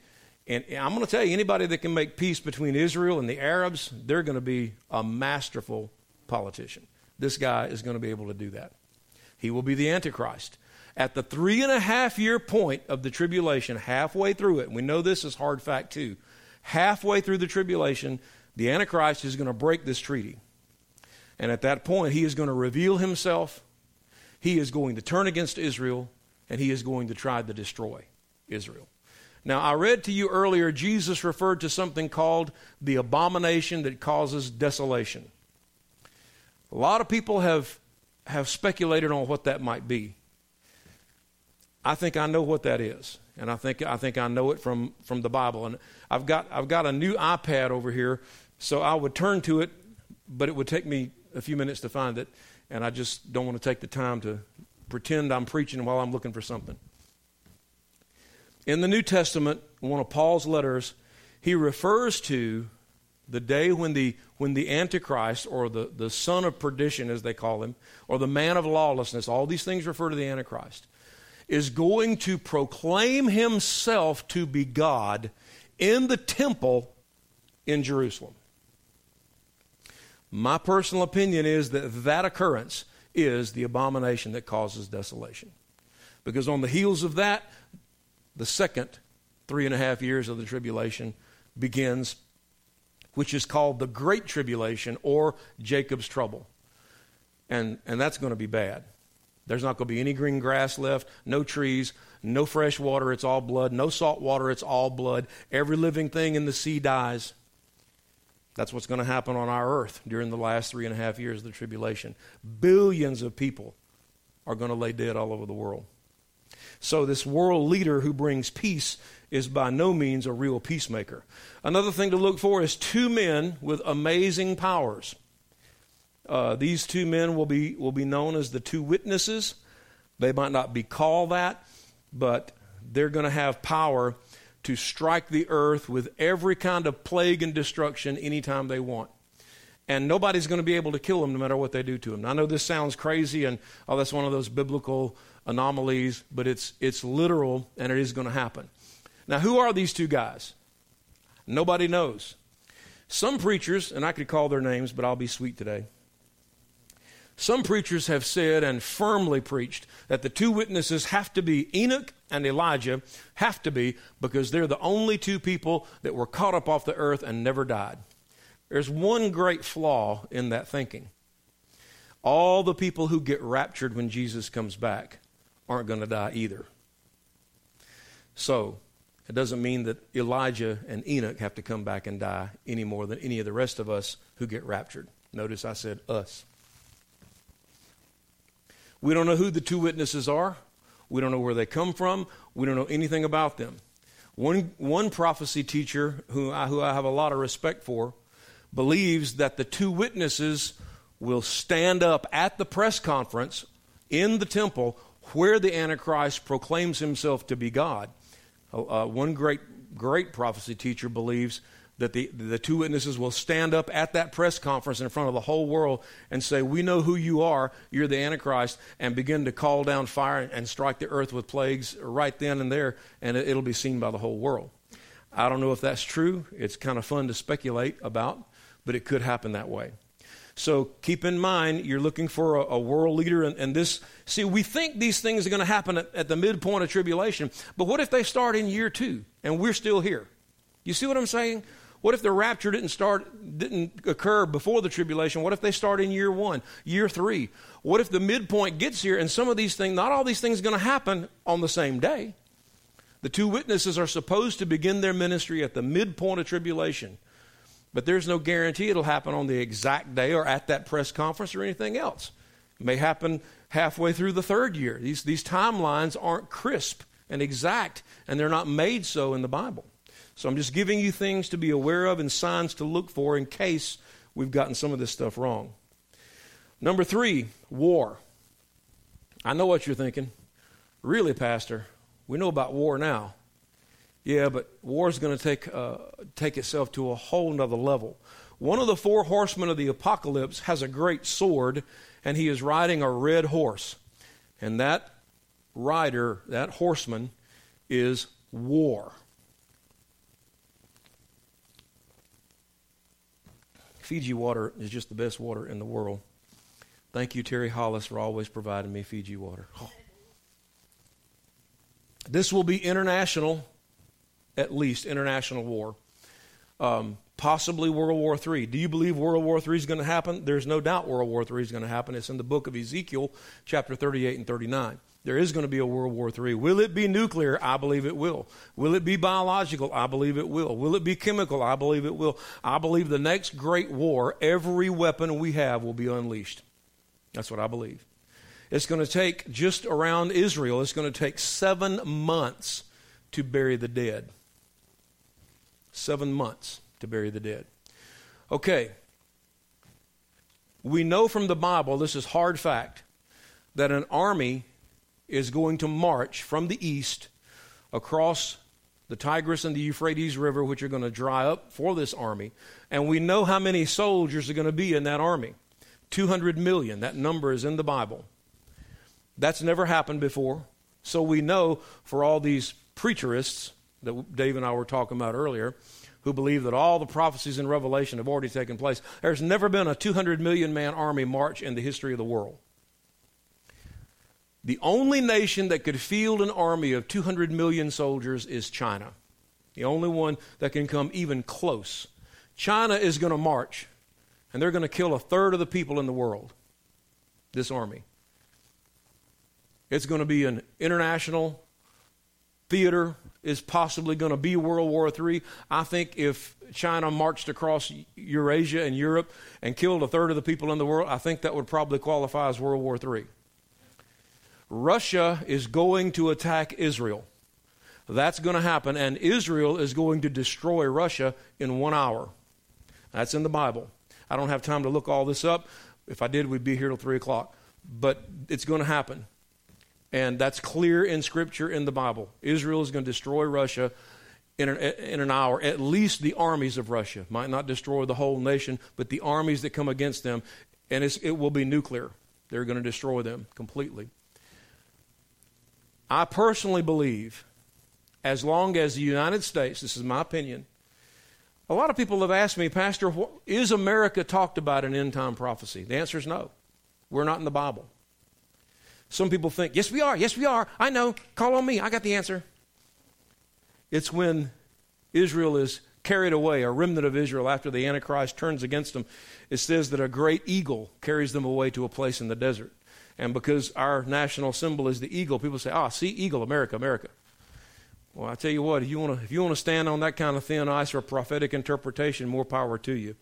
And I'm going to tell you, anybody that can make peace between Israel and the Arabs, they're going to be a masterful politician. This guy is going to be able to do that. He will be the Antichrist. At the three and a half year point of the tribulation, halfway through it, we know this is hard fact too, halfway through the tribulation, the Antichrist is going to break this treaty. And at that point, he is going to reveal himself, he is going to turn against Israel, and he is going to try to destroy Israel. Now, I read to you earlier, Jesus referred to something called the abomination that causes desolation. A lot of people have have speculated on what that might be. I think I know what that is, and I think I think I know it from from the Bible. And I've got I've got a new iPad over here, so I would turn to it, but it would take me a few minutes to find it, and I just don't want to take the time to pretend I'm preaching while I'm looking for something. In the New Testament, one of Paul's letters, he refers to the day when the, when the Antichrist, or the, the son of perdition, as they call him, or the man of lawlessness, all these things refer to the Antichrist, is going to proclaim himself to be God in the temple in Jerusalem. My personal opinion is that that occurrence is the abomination that causes desolation. Because on the heels of that, the second three and a half years of the tribulation begins which is called the Great Tribulation or Jacob's Trouble. And, and that's going to be bad. There's not going to be any green grass left, no trees, no fresh water, it's all blood, no salt water, it's all blood. Every living thing in the sea dies. That's what's going to happen on our earth during the last three and a half years of the tribulation. Billions of people are going to lay dead all over the world. So, this world leader who brings peace is by no means a real peacemaker. Another thing to look for is two men with amazing powers. Uh, these two men will be, will be known as the two witnesses. They might not be called that, but they're going to have power to strike the earth with every kind of plague and destruction anytime they want. And nobody's going to be able to kill them no matter what they do to them. I know this sounds crazy and, oh, that's one of those biblical anomalies, but it's, it's literal and it is going to happen. Now, who are these two guys? Nobody knows. Some preachers, and I could call their names, but I'll be sweet today. Some preachers have said and firmly preached that the two witnesses have to be Enoch and Elijah, have to be because they're the only two people that were caught up off the earth and never died. There's one great flaw in that thinking. All the people who get raptured when Jesus comes back aren't going to die either. So, it doesn't mean that Elijah and Enoch have to come back and die any more than any of the rest of us who get raptured. Notice I said us. We don't know who the two witnesses are. We don't know where they come from. We don't know anything about them. One, one prophecy teacher who I, who I have a lot of respect for believes that the two witnesses will stand up at the press conference in the temple where the Antichrist proclaims himself to be God Uh, one great, great prophecy teacher believes that the, the two witnesses will stand up at that press conference in front of the whole world and say, We know who you are, you're the Antichrist, and begin to call down fire and strike the earth with plagues right then and there, and it, it'll be seen by the whole world. I don't know if that's true. It's kind of fun to speculate about, but it could happen that way. So keep in mind, you're looking for a, a world leader, and, and, this. See, we think these things are going to happen at, at the midpoint of tribulation, but what if they start in year two and we're still here? You see what I'm saying? What if the rapture didn't start, didn't occur before the tribulation? What if they start in year one, year three? What if the midpoint gets here and some of these things, not all these things going to happen on the same day? The two witnesses are supposed to begin their ministry at the midpoint of tribulation. But there's no guarantee it'll happen on the exact day or at that press conference or anything else. It may happen halfway through the third year. These, these timelines aren't crisp and exact, and they're not made so in the Bible. So I'm just giving you things to be aware of and signs to look for in case we've gotten some of this stuff wrong. Number three, war. I know what you're thinking. Really, Pastor, we know about war now. Yeah, but war is going to take, uh, take itself to a whole nother level. One of the four horsemen of the apocalypse has a great sword, and he is riding a red horse. And that rider, that horseman, is war. Fiji water is just the best water in the world. Thank you, Terry Hollis, for always providing me Fiji water. Oh. This will be international, at least international war. Um, possibly World War III. Do you believe World War III is going to happen? There's no doubt World War III is going to happen. It's in the book of Ezekiel, chapter 38 and 39. There is going to be a World War III. Will it be nuclear? I believe it will. Will it be biological? I believe it will. Will it be chemical? I believe it will. I believe the next great war, every weapon we have will be unleashed. That's what I believe. It's going to take just around Israel, it's going to take seven months to bury the dead. Seven months to bury the dead. Okay. We know from the Bible, this is hard fact, that an army is going to march from the east across the Tigris and the Euphrates River, which are going to dry up for this army. And we know how many soldiers are going to be in that army 200 million. That number is in the Bible. That's never happened before. So we know for all these preterists that Dave and I were talking about earlier, who believe that all the prophecies in Revelation have already taken place, there's never been a 200 million man army march in the history of the world. The only nation that could field an army of 200 million soldiers is China. The only one that can come even close. China is going to march, and they're going to kill a third of the people in the world. This army. It's going to be an international theater, is possibly going to be World War III. I think if China marched across Eurasia and Europe and killed a third of the people in the world, I think that would probably qualify as World War III. Russia is going to attack Israel. That's going to happen, and Israel is going to destroy Russia in one hour. That's in the Bible. I don't have time to look all this up. If I did, we'd be here till 3 o'clock. But it's going to happen. And that's clear in Scripture in the Bible. Israel is going to destroy Russia in an, in an hour, at least the armies of Russia. Might not destroy the whole nation, but the armies that come against them, and it will be nuclear. They're going to destroy them completely. I personally believe, as long as the United States, this is my opinion, a lot of people have asked me, Pastor, is America talked about in end time prophecy? The answer is no. We're not in the Bible. Some people think, yes, we are. Yes, we are. I know. Call on me. I got the answer. It's when Israel is carried away, a remnant of Israel, after the Antichrist turns against them. It says that a great eagle carries them away to a place in the desert. And because our national symbol is the eagle, people say, ah, see, eagle, America, America. Well, I tell you what, if you want to stand on that kind of thin ice for prophetic interpretation, more power to you.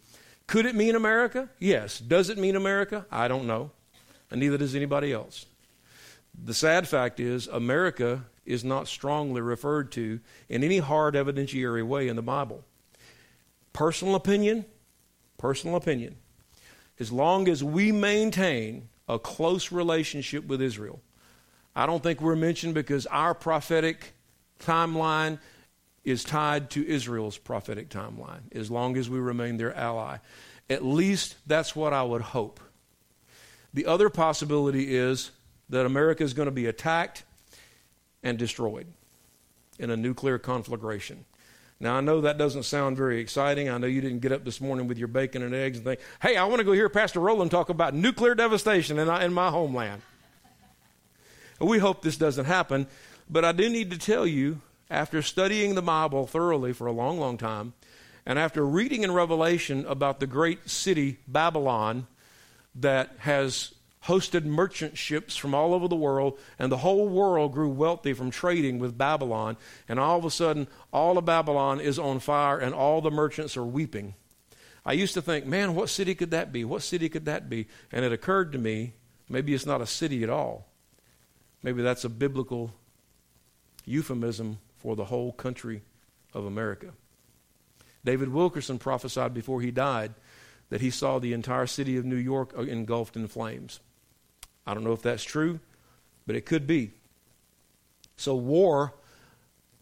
Could it mean America? Yes. Does it mean America? I don't know. And neither does anybody else. The sad fact is America is not strongly referred to in any hard evidentiary way in the Bible. Personal opinion, personal opinion. As long as we maintain a close relationship with Israel. I don't think we're mentioned because our prophetic timeline is tied to Israel's prophetic timeline as long as we remain their ally. At least that's what I would hope. The other possibility is that America is going to be attacked and destroyed in a nuclear conflagration. Now, I know that doesn't sound very exciting. I know you didn't get up this morning with your bacon and eggs and think, hey, I want to go hear Pastor Roland talk about nuclear devastation in, in my homeland. We hope this doesn't happen, but I do need to tell you, after studying the Bible thoroughly for a long, long time, and after reading in Revelation about the great city Babylon that has hosted merchant ships from all over the world, and the whole world grew wealthy from trading with Babylon. And all of a sudden, all of Babylon is on fire, and all the merchants are weeping. I used to think, man, what city could that be? What city could that be? And it occurred to me, maybe it's not a city at all. Maybe that's a biblical euphemism for the whole country of America. David Wilkerson prophesied before he died that he saw the entire city of New York engulfed in flames. I don't know if that's true, but it could be. So, war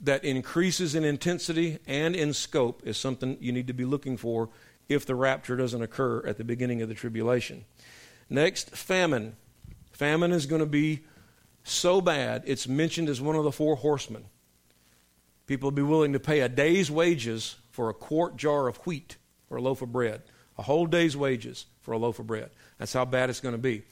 that increases in intensity and in scope is something you need to be looking for if the rapture doesn't occur at the beginning of the tribulation. Next, famine. Famine is going to be so bad, it's mentioned as one of the four horsemen. People will be willing to pay a day's wages for a quart jar of wheat or a loaf of bread. A whole day's wages for a loaf of bread. That's how bad it's going to be.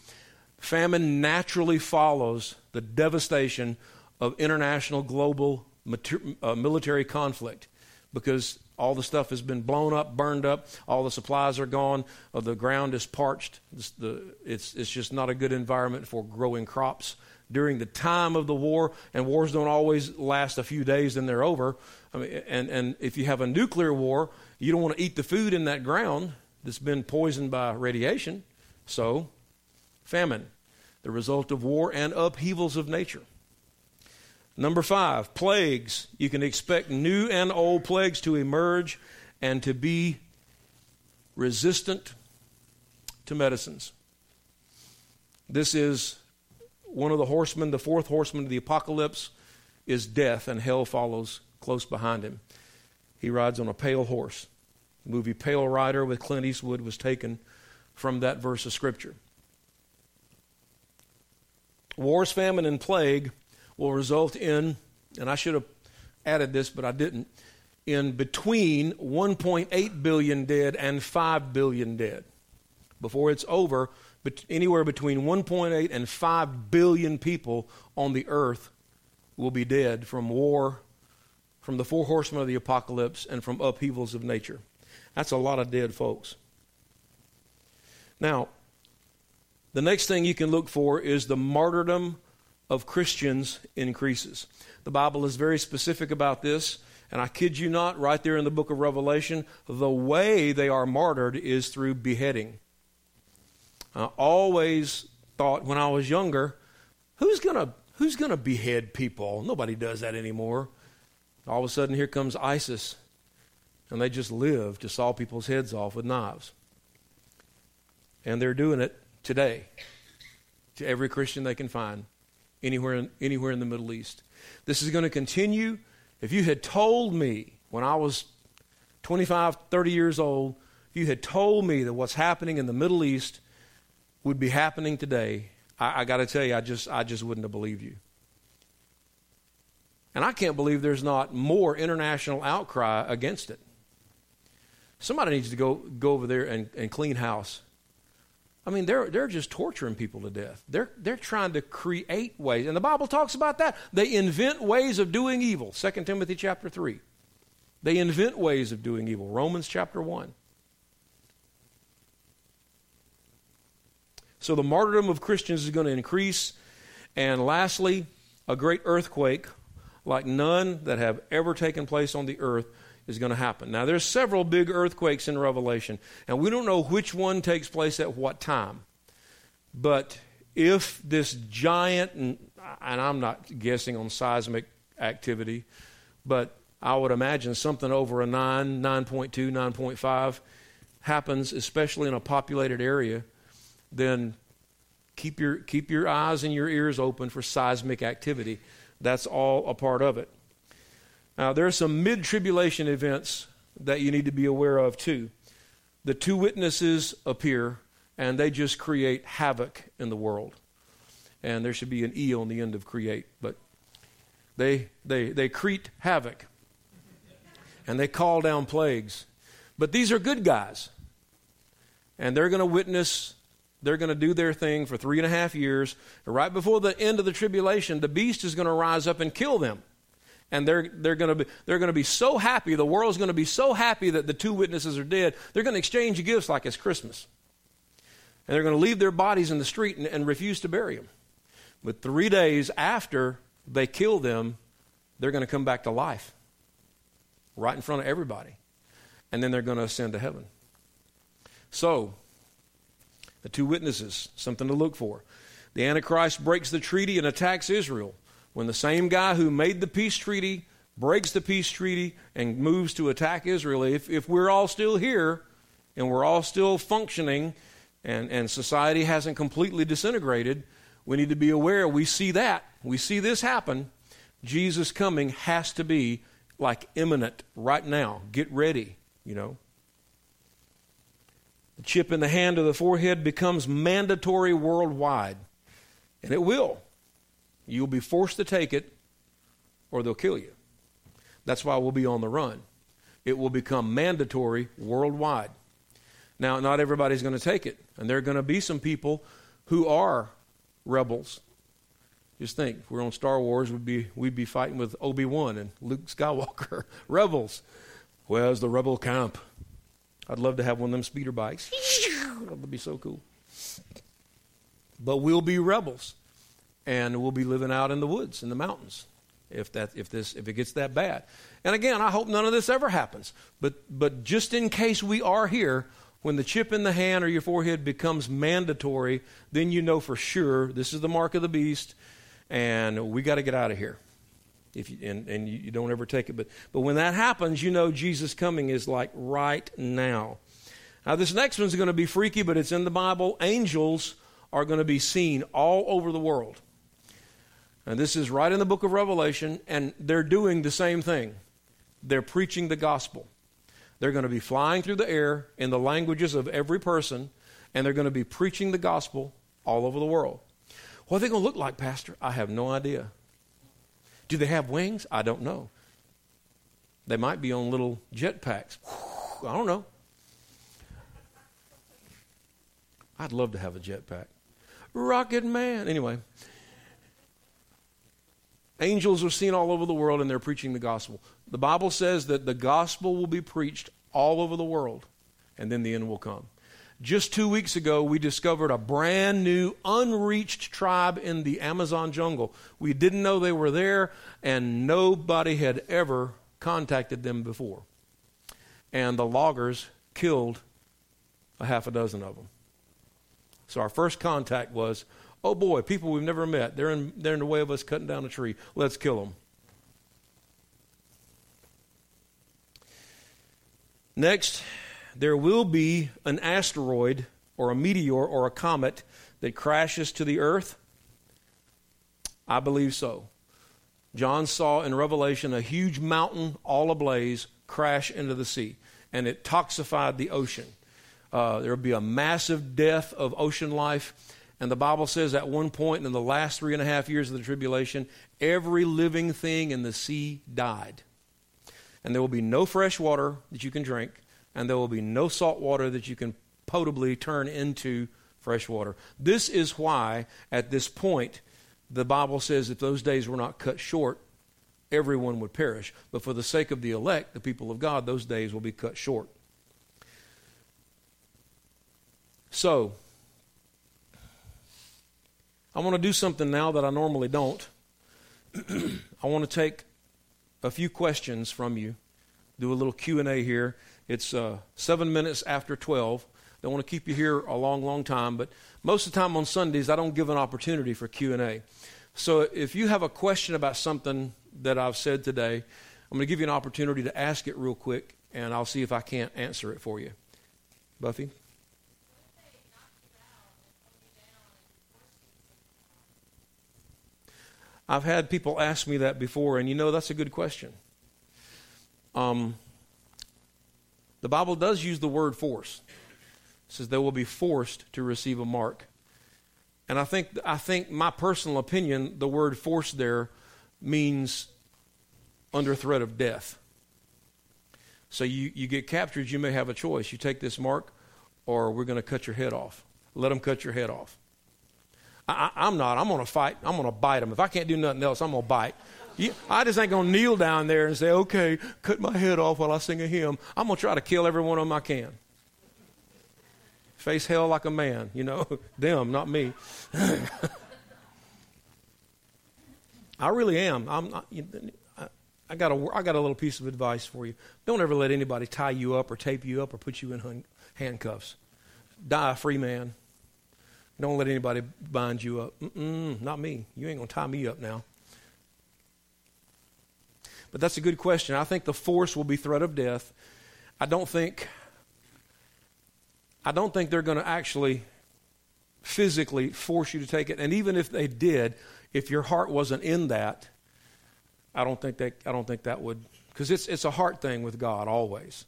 Famine naturally follows the devastation of international global mater- uh, military conflict because all the stuff has been blown up, burned up, all the supplies are gone, uh, the ground is parched. It's, the, it's, it's just not a good environment for growing crops. During the time of the war, and wars don't always last a few days and they're over. I mean, and, and if you have a nuclear war, you don't want to eat the food in that ground that's been poisoned by radiation. So, famine the result of war and upheavals of nature. Number five, plagues. You can expect new and old plagues to emerge and to be resistant to medicines. This is one of the horsemen, the fourth horseman of the apocalypse is death, and hell follows close behind him. He rides on a pale horse. The movie Pale Rider with Clint Eastwood was taken from that verse of Scripture. Wars, famine, and plague will result in, and I should have added this, but I didn't, in between 1.8 billion dead and 5 billion dead. Before it's over, but anywhere between 1.8 and 5 billion people on the earth will be dead from war, from the four horsemen of the apocalypse, and from upheavals of nature. That's a lot of dead folks. Now, the next thing you can look for is the martyrdom of Christians increases. The Bible is very specific about this, and I kid you not, right there in the book of Revelation, the way they are martyred is through beheading. I always thought when I was younger, who's gonna who's gonna behead people? Nobody does that anymore. All of a sudden, here comes ISIS, and they just live to saw people's heads off with knives, and they're doing it today to every Christian they can find anywhere in, anywhere in the Middle East. This is going to continue. If you had told me when I was 25, 30 years old, if you had told me that what's happening in the Middle East would be happening today, I, I got to tell you, I just, I just wouldn't have believed you. And I can't believe there's not more international outcry against it. Somebody needs to go, go over there and, and clean house I mean, they're, they're just torturing people to death. They're, they're trying to create ways. And the Bible talks about that. They invent ways of doing evil. 2 Timothy chapter 3. They invent ways of doing evil. Romans chapter 1. So the martyrdom of Christians is going to increase. And lastly, a great earthquake like none that have ever taken place on the earth is going to happen. Now, there's several big earthquakes in Revelation, and we don't know which one takes place at what time. But if this giant, and, and I'm not guessing on seismic activity, but I would imagine something over a 9, 9.2, 9.5 happens, especially in a populated area, then keep your, keep your eyes and your ears open for seismic activity. That's all a part of it. Now, there are some mid tribulation events that you need to be aware of, too. The two witnesses appear, and they just create havoc in the world. And there should be an E on the end of create, but they, they, they create havoc. And they call down plagues. But these are good guys. And they're going to witness they're going to do their thing for three and a half years. Right before the end of the tribulation, the beast is going to rise up and kill them. And they're, they're, going to be, they're going to be so happy, the world's going to be so happy that the two witnesses are dead, they're going to exchange gifts like it's Christmas. And they're going to leave their bodies in the street and, and refuse to bury them. But three days after they kill them, they're going to come back to life right in front of everybody. And then they're going to ascend to heaven. So, the two witnesses, something to look for. The Antichrist breaks the treaty and attacks Israel. When the same guy who made the peace treaty breaks the peace treaty and moves to attack Israel, if, if we're all still here and we're all still functioning and, and society hasn't completely disintegrated, we need to be aware. We see that. We see this happen. Jesus coming has to be like imminent right now. Get ready, you know. The chip in the hand or the forehead becomes mandatory worldwide. And it will. You'll be forced to take it or they'll kill you. That's why we'll be on the run. It will become mandatory worldwide. Now, not everybody's going to take it. And there are going to be some people who are rebels. Just think, if we're on Star Wars, we'd be, we'd be fighting with Obi Wan and Luke Skywalker. rebels. Where's the rebel camp? I'd love to have one of them speeder bikes. that would be so cool. But we'll be rebels, and we'll be living out in the woods, in the mountains, if that if this if it gets that bad. And again, I hope none of this ever happens. But but just in case we are here, when the chip in the hand or your forehead becomes mandatory, then you know for sure this is the mark of the beast, and we got to get out of here if you, and, and you, you don't ever take it. But, but when that happens, you know Jesus coming is like right now. Now, this next one's going to be freaky, but it's in the Bible. Angels are going to be seen all over the world. And this is right in the book of Revelation, and they're doing the same thing. They're preaching the gospel. They're going to be flying through the air in the languages of every person, and they're going to be preaching the gospel all over the world. What are they going to look like, Pastor? I have no idea. Do they have wings? I don't know. They might be on little jet packs. I don't know. I'd love to have a jetpack. Rocket Man. Anyway, angels are seen all over the world and they're preaching the gospel. The Bible says that the gospel will be preached all over the world and then the end will come. Just two weeks ago, we discovered a brand new, unreached tribe in the Amazon jungle. We didn't know they were there, and nobody had ever contacted them before. And the loggers killed a half a dozen of them. So our first contact was, oh boy, people we've never met. They're in, they're in the way of us cutting down a tree. Let's kill them. Next, there will be an asteroid or a meteor or a comet that crashes to the earth? I believe so. John saw in Revelation a huge mountain all ablaze crash into the sea, and it toxified the ocean. Uh, there will be a massive death of ocean life. And the Bible says at one point in the last three and a half years of the tribulation, every living thing in the sea died. And there will be no fresh water that you can drink and there will be no salt water that you can potably turn into fresh water. This is why, at this point, the Bible says if those days were not cut short, everyone would perish. But for the sake of the elect, the people of God, those days will be cut short. So, I want to do something now that I normally don't. I want to take a few questions from you, do a little Q&A here it's uh, seven minutes after 12. Don't want to keep you here a long, long time, but most of the time on Sundays, I don't give an opportunity for Q&A. So if you have a question about something that I've said today, I'm going to give you an opportunity to ask it real quick, and I'll see if I can't answer it for you. Buffy? I've had people ask me that before, and you know, that's a good question. Um, the Bible does use the word force. It says they will be forced to receive a mark. And I think, I think my personal opinion, the word force there means under threat of death. So you, you get captured, you may have a choice. You take this mark, or we're going to cut your head off. Let them cut your head off. I, am not. I'm going to fight. I'm going to bite them. If I can't do nothing else, I'm going to bite. You, I just ain't going to kneel down there and say, okay, cut my head off while I sing a hymn. I'm going to try to kill every one of them I can. Face hell like a man, you know. them, not me. I really am. I'm not, I got a, I got a little piece of advice for you. Don't ever let anybody tie you up or tape you up or put you in handcuffs. Die a free man. Don't let anybody bind you up. Mm-mm, not me. You ain't going to tie me up now. But that's a good question. I think the force will be threat of death. I don't think I don't think they're going to actually physically force you to take it. And even if they did, if your heart wasn't in that, I don't think that I don't think that would because it's it's a heart thing with God always.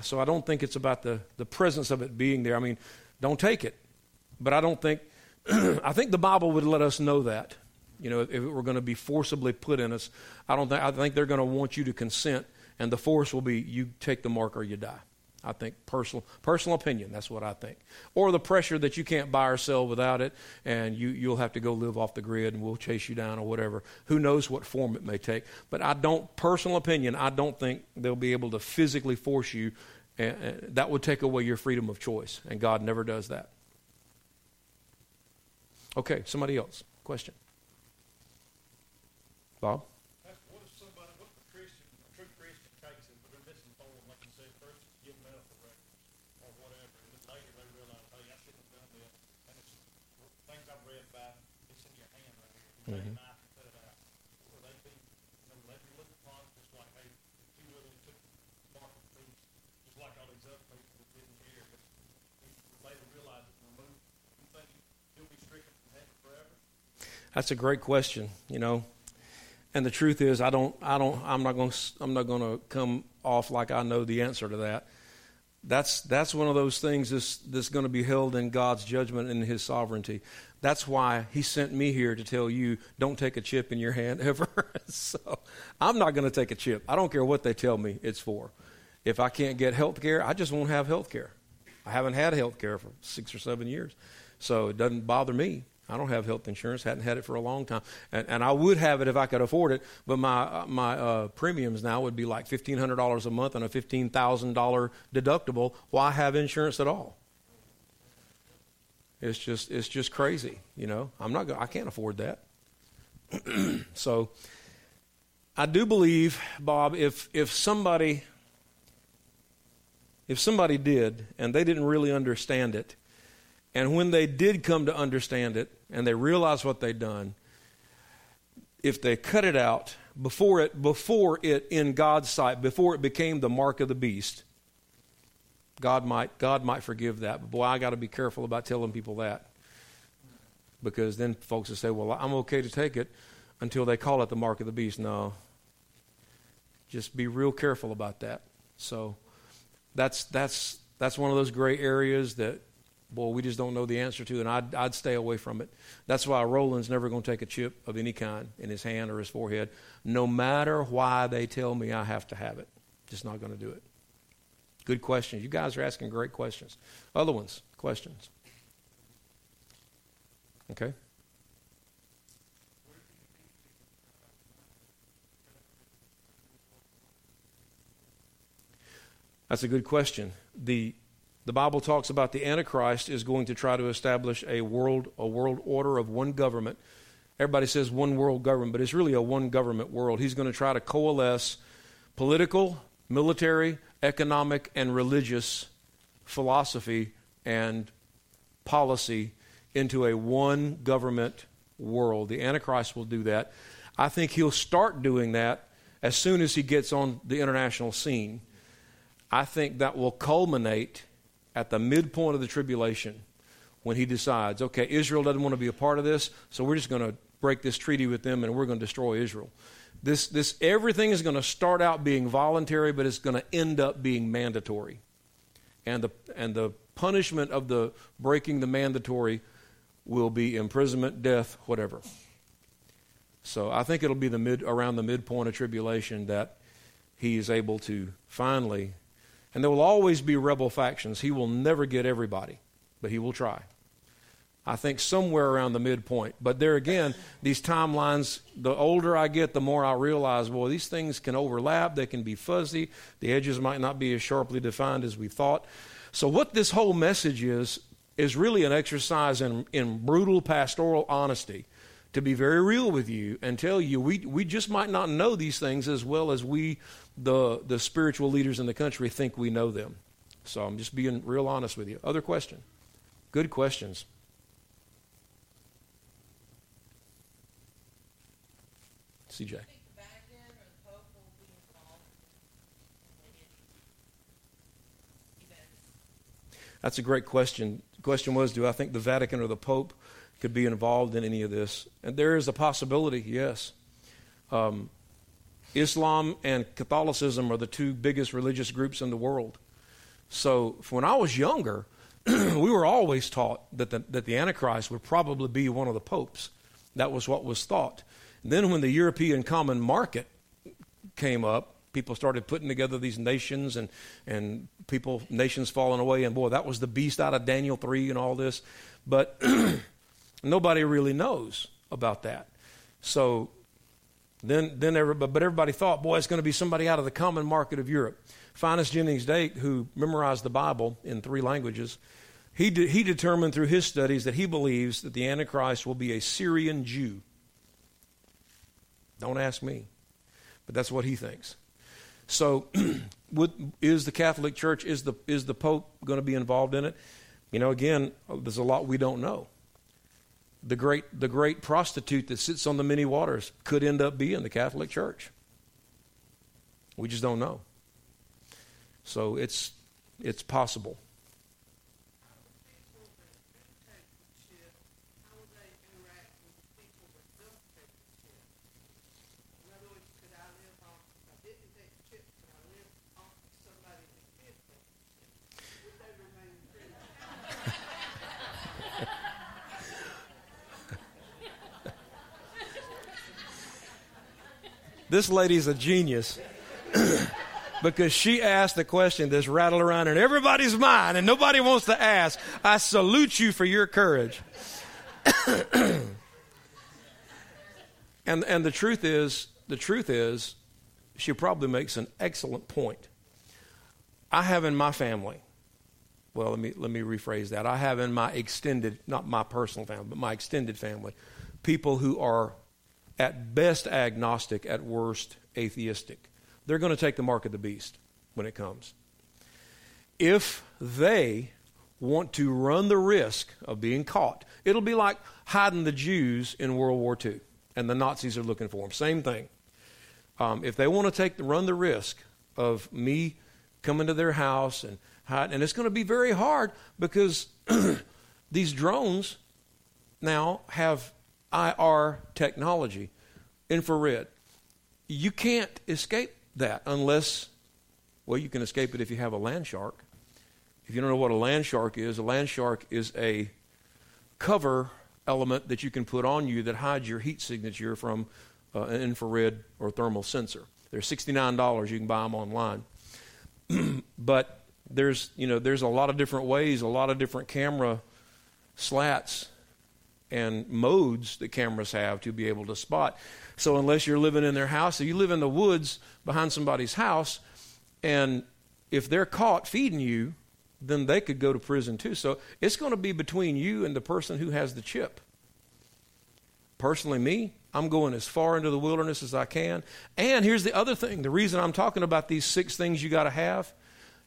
So I don't think it's about the the presence of it being there. I mean, don't take it. But I don't think I think the Bible would let us know that. You know, if, it were going to be forcibly put in us, I don't think I think they're going to want you to consent and the force will be you take the mark or you die. I think personal personal opinion. That's what I think. Or the pressure that you can't buy or sell without it, and you you'll have to go live off the grid, and we'll chase you down or whatever. Who knows what form it may take? But I don't personal opinion. I don't think they'll be able to physically force you. And, and that would take away your freedom of choice, and God never does that. Okay, somebody else. Question. Bob. That's a great question, you know. And the truth is, I don't, I don't, I'm not going I'm not going to come off like I know the answer to that. That's that's one of those things that's, that's going to be held in God's judgment and His sovereignty. That's why he sent me here to tell you don't take a chip in your hand ever. so I'm not going to take a chip. I don't care what they tell me it's for. If I can't get health care, I just won't have health care. I haven't had health care for six or seven years. So it doesn't bother me. I don't have health insurance. Hadn't had it for a long time, and, and I would have it if I could afford it. But my my uh, premiums now would be like fifteen hundred dollars a month and a fifteen thousand dollar deductible. Why have insurance at all? It's just it's just crazy, you know. I'm not I can't afford that. so I do believe, Bob, if if somebody if somebody did and they didn't really understand it, and when they did come to understand it and they realized what they'd done, if they cut it out before it before it in God's sight, before it became the mark of the beast, God might God might forgive that. But boy, I got to be careful about telling people that. Because then folks will say, "Well, I'm okay to take it until they call it the mark of the beast." No. Just be real careful about that. So that's that's that's one of those gray areas that boy, we just don't know the answer to, and I'd, I'd stay away from it. That's why Roland's never going to take a chip of any kind in his hand or his forehead, no matter why they tell me I have to have it. Just not going to do it. Good questions. You guys are asking great questions. Other ones, questions. Okay. That's a good question. The the Bible talks about the Antichrist is going to try to establish a world a world order of one government. Everybody says one world government, but it's really a one government world. He's going to try to coalesce political, military, economic and religious philosophy and policy into a one government world. The Antichrist will do that. I think he'll start doing that as soon as he gets on the international scene. I think that will culminate at the midpoint of the tribulation when he decides, okay, Israel doesn't want to be a part of this, so we're just going to break this treaty with them and we're going to destroy Israel. This, this, everything is going to start out being voluntary, but it's going to end up being mandatory. And the, and the punishment of the breaking the mandatory will be imprisonment, death, whatever. So I think it'll be the mid, around the midpoint of tribulation that he is able to finally, and there will always be rebel factions. He will never get everybody, but he will try. I think somewhere around the midpoint. But there again, these timelines, the older I get, the more I realize, boy, these things can overlap, they can be fuzzy, the edges might not be as sharply defined as we thought. So, what this whole message is, is really an exercise in, in brutal pastoral honesty to be very real with you and tell you we, we just might not know these things as well as we, the, the spiritual leaders in the country, think we know them. So, I'm just being real honest with you. Other question? Good questions. CJ. That's a great question. The question was Do I think the Vatican or the Pope could be involved in any of this? And there is a possibility, yes. Um, Islam and Catholicism are the two biggest religious groups in the world. So when I was younger, we were always taught that the, that the Antichrist would probably be one of the popes. That was what was thought. Then, when the European common market came up, people started putting together these nations and, and people, nations falling away. And boy, that was the beast out of Daniel 3 and all this. But nobody really knows about that. So then, then everybody, but everybody thought, boy, it's going to be somebody out of the common market of Europe. Finis Jennings Dake, who memorized the Bible in three languages, he, de- he determined through his studies that he believes that the Antichrist will be a Syrian Jew. Don't ask me. But that's what he thinks. So, is the Catholic Church, is the, is the Pope going to be involved in it? You know, again, there's a lot we don't know. The great, the great prostitute that sits on the many waters could end up being the Catholic Church. We just don't know. So it's, it's possible. This lady's a genius. because she asked the question that's rattled around in everybody's mind and nobody wants to ask. I salute you for your courage. and, and the truth is, the truth is, she probably makes an excellent point. I have in my family, well, let me, let me rephrase that. I have in my extended, not my personal family, but my extended family, people who are at best agnostic, at worst atheistic. They're going to take the mark of the beast when it comes. If they want to run the risk of being caught, it'll be like hiding the Jews in World War II, and the Nazis are looking for them. Same thing. Um, if they want to take the, run the risk of me coming to their house and and it's going to be very hard because these drones now have IR technology, infrared. You can't escape that unless, well, you can escape it if you have a land shark. If you don't know what a land shark is, a land shark is a cover element that you can put on you that hides your heat signature from uh, an infrared or thermal sensor. They're $69. You can buy them online. but there's, you know, there's a lot of different ways, a lot of different camera slats and modes that cameras have to be able to spot. So unless you're living in their house, if you live in the woods behind somebody's house, and if they're caught feeding you, then they could go to prison too. So it's going to be between you and the person who has the chip. Personally, me, I'm going as far into the wilderness as I can. And here's the other thing the reason I'm talking about these six things you got to have,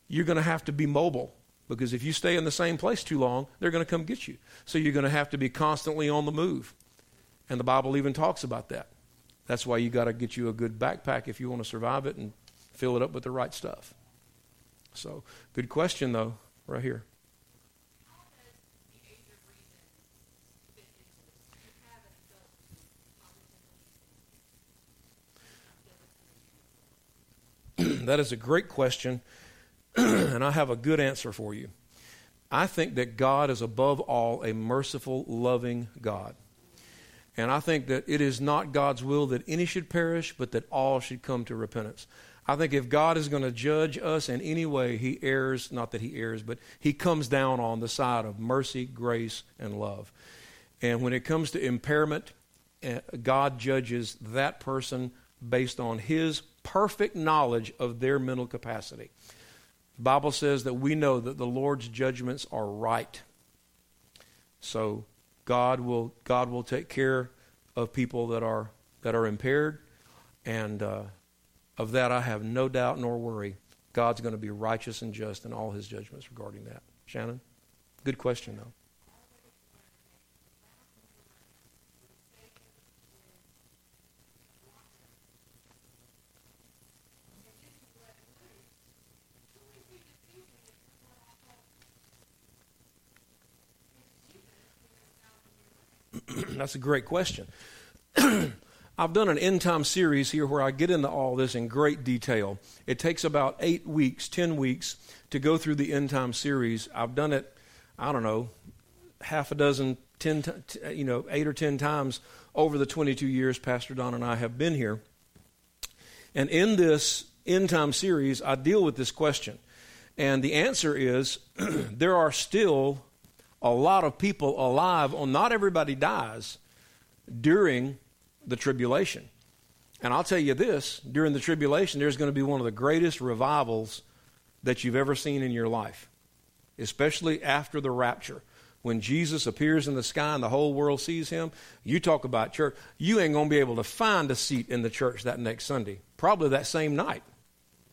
you're going to have to be mobile. Because if you stay in the same place too long, they're going to come get you. So you're going to have to be constantly on the move. And the Bible even talks about that. That's why you got to get you a good backpack if you want to survive it and fill it up with the right stuff. So, good question, though, right here. that is a great question, and I have a good answer for you. I think that God is above all a merciful, loving God. And I think that it is not God's will that any should perish, but that all should come to repentance. I think if God is going to judge us in any way, he errs, not that he errs, but he comes down on the side of mercy, grace, and love. And when it comes to impairment, eh, God judges that person based on his perfect knowledge of their mental capacity. The Bible says that we know that the Lord's judgments are right. So God will God will take care of people that are that are impaired, and uh, of that I have no doubt nor worry. God's going to be righteous and just in all His judgments regarding that. Shannon, good question though. That's a great question. I've done an end time series here where I get into all this in great detail. It takes about eight weeks, ten weeks to go through the end time series. I've done it, I don't know, half a dozen, ten, you know, eight or ten times over the 22 years Pastor Don and I have been here. And in this end time series, I deal with this question. And the answer is there are still a lot of people alive. Well, not everybody dies during the tribulation. And I'll tell you this during the tribulation, there's going to be one of the greatest revivals that you've ever seen in your life, especially after the rapture. When Jesus appears in the sky and the whole world sees him, you talk about church. You ain't going to be able to find a seat in the church that next Sunday, probably that same night.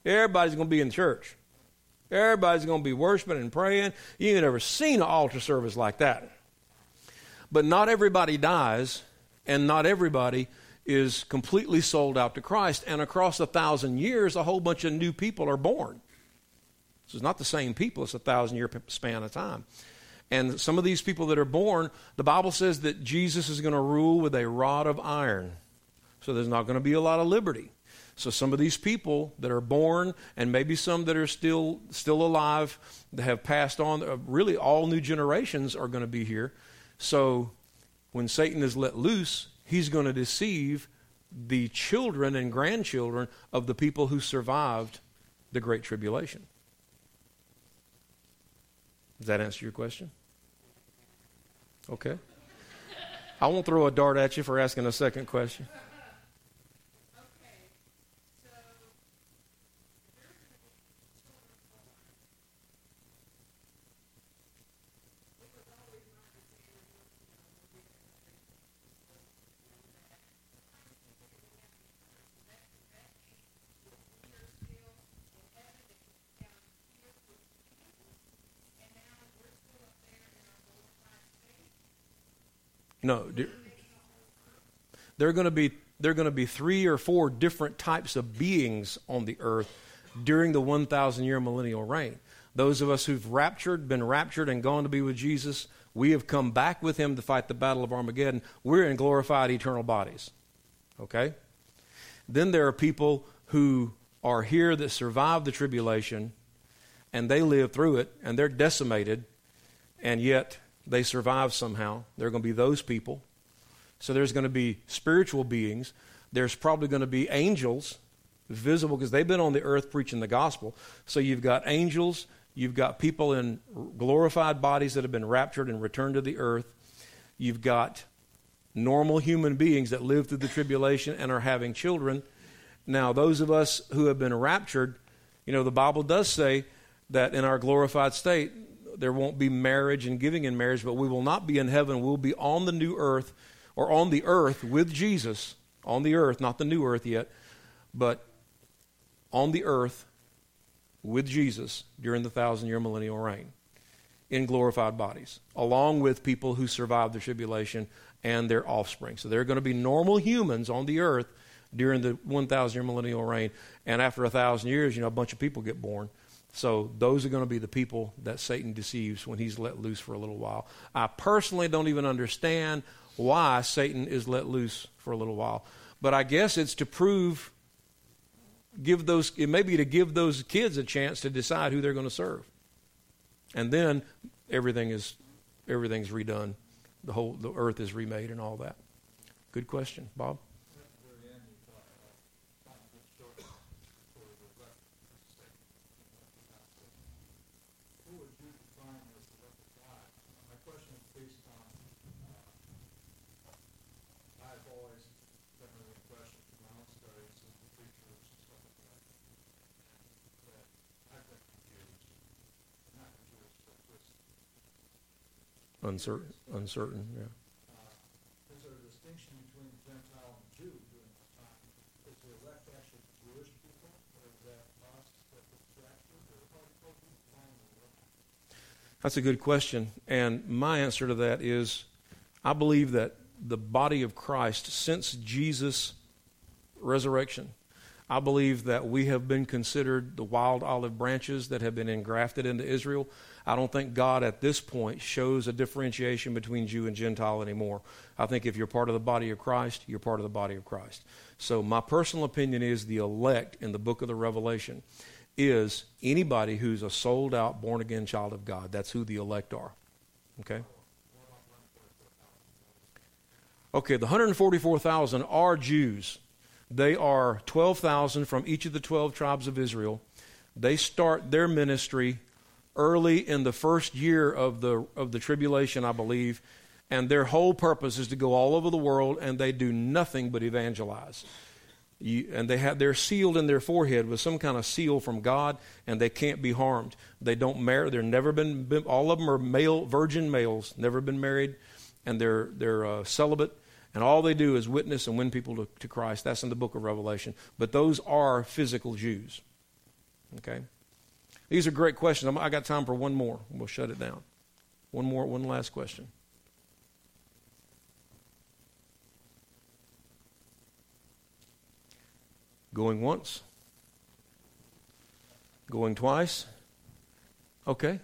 Everybody's going to be in church. Everybody's going to be worshiping and praying. You ain't ever seen an altar service like that. But not everybody dies, and not everybody is completely sold out to Christ. And across a thousand years, a whole bunch of new people are born. So it's not the same people, it's a thousand year span of time. And some of these people that are born, the Bible says that Jesus is going to rule with a rod of iron. So there's not going to be a lot of liberty. So some of these people that are born, and maybe some that are still still alive, that have passed on, uh, really all new generations are going to be here. So when Satan is let loose, he's going to deceive the children and grandchildren of the people who survived the Great Tribulation. Does that answer your question? Okay. I won't throw a dart at you for asking a second question. No, there are going to be there are going to be three or four different types of beings on the earth during the 1,000 year millennial reign. Those of us who've raptured, been raptured, and gone to be with Jesus, we have come back with him to fight the battle of Armageddon. We're in glorified eternal bodies. Okay? Then there are people who are here that survive the tribulation and they live through it and they're decimated, and yet they survive somehow. There are going to be those people. So there's going to be spiritual beings. There's probably going to be angels visible because they've been on the earth preaching the gospel. So you've got angels, you've got people in glorified bodies that have been raptured and returned to the earth. You've got normal human beings that live through the tribulation and are having children. Now, those of us who have been raptured, you know, the Bible does say that in our glorified state, there won't be marriage and giving in marriage, but we will not be in heaven. We'll be on the new earth or on the earth with Jesus, on the earth, not the new earth yet, but on the earth with Jesus during the thousand year millennial reign in glorified bodies, along with people who survived the tribulation and their offspring. So they're going to be normal humans on the earth during the 1,000 year millennial reign. And after a thousand years, you know, a bunch of people get born. So those are going to be the people that Satan deceives when he's let loose for a little while. I personally don't even understand why Satan is let loose for a little while. But I guess it's to prove give those it may be to give those kids a chance to decide who they're going to serve. And then everything is everything's redone. The whole the earth is remade and all that. Good question, Bob. Uncertain, uncertain, yeah. Uh, is there a distinction between Gentile and Jew during this time? Is the elect actually Jewish people, or is that us that was drafted, or how how do you define the elect? That's a good question. And my answer to that is I believe that the body of Christ, since Jesus' resurrection, I believe that we have been considered the wild olive branches that have been engrafted into Israel. I don't think God at this point shows a differentiation between Jew and Gentile anymore. I think if you're part of the body of Christ, you're part of the body of Christ. So, my personal opinion is the elect in the book of the Revelation is anybody who's a sold out, born again child of God. That's who the elect are. Okay? Okay, the 144,000 are Jews. They are 12,000 from each of the 12 tribes of Israel. They start their ministry early in the first year of the, of the tribulation, I believe, and their whole purpose is to go all over the world, and they do nothing but evangelize. You, and they have they're sealed in their forehead with some kind of seal from God, and they can't be harmed. They don't marry. They're never been, been all of them are male virgin males, never been married, and they're they're uh, celibate. And all they do is witness and win people to, to Christ. That's in the book of Revelation. But those are physical Jews. Okay? These are great questions. I'm, I got time for one more. We'll shut it down. One more, one last question. Going once? Going twice? Okay.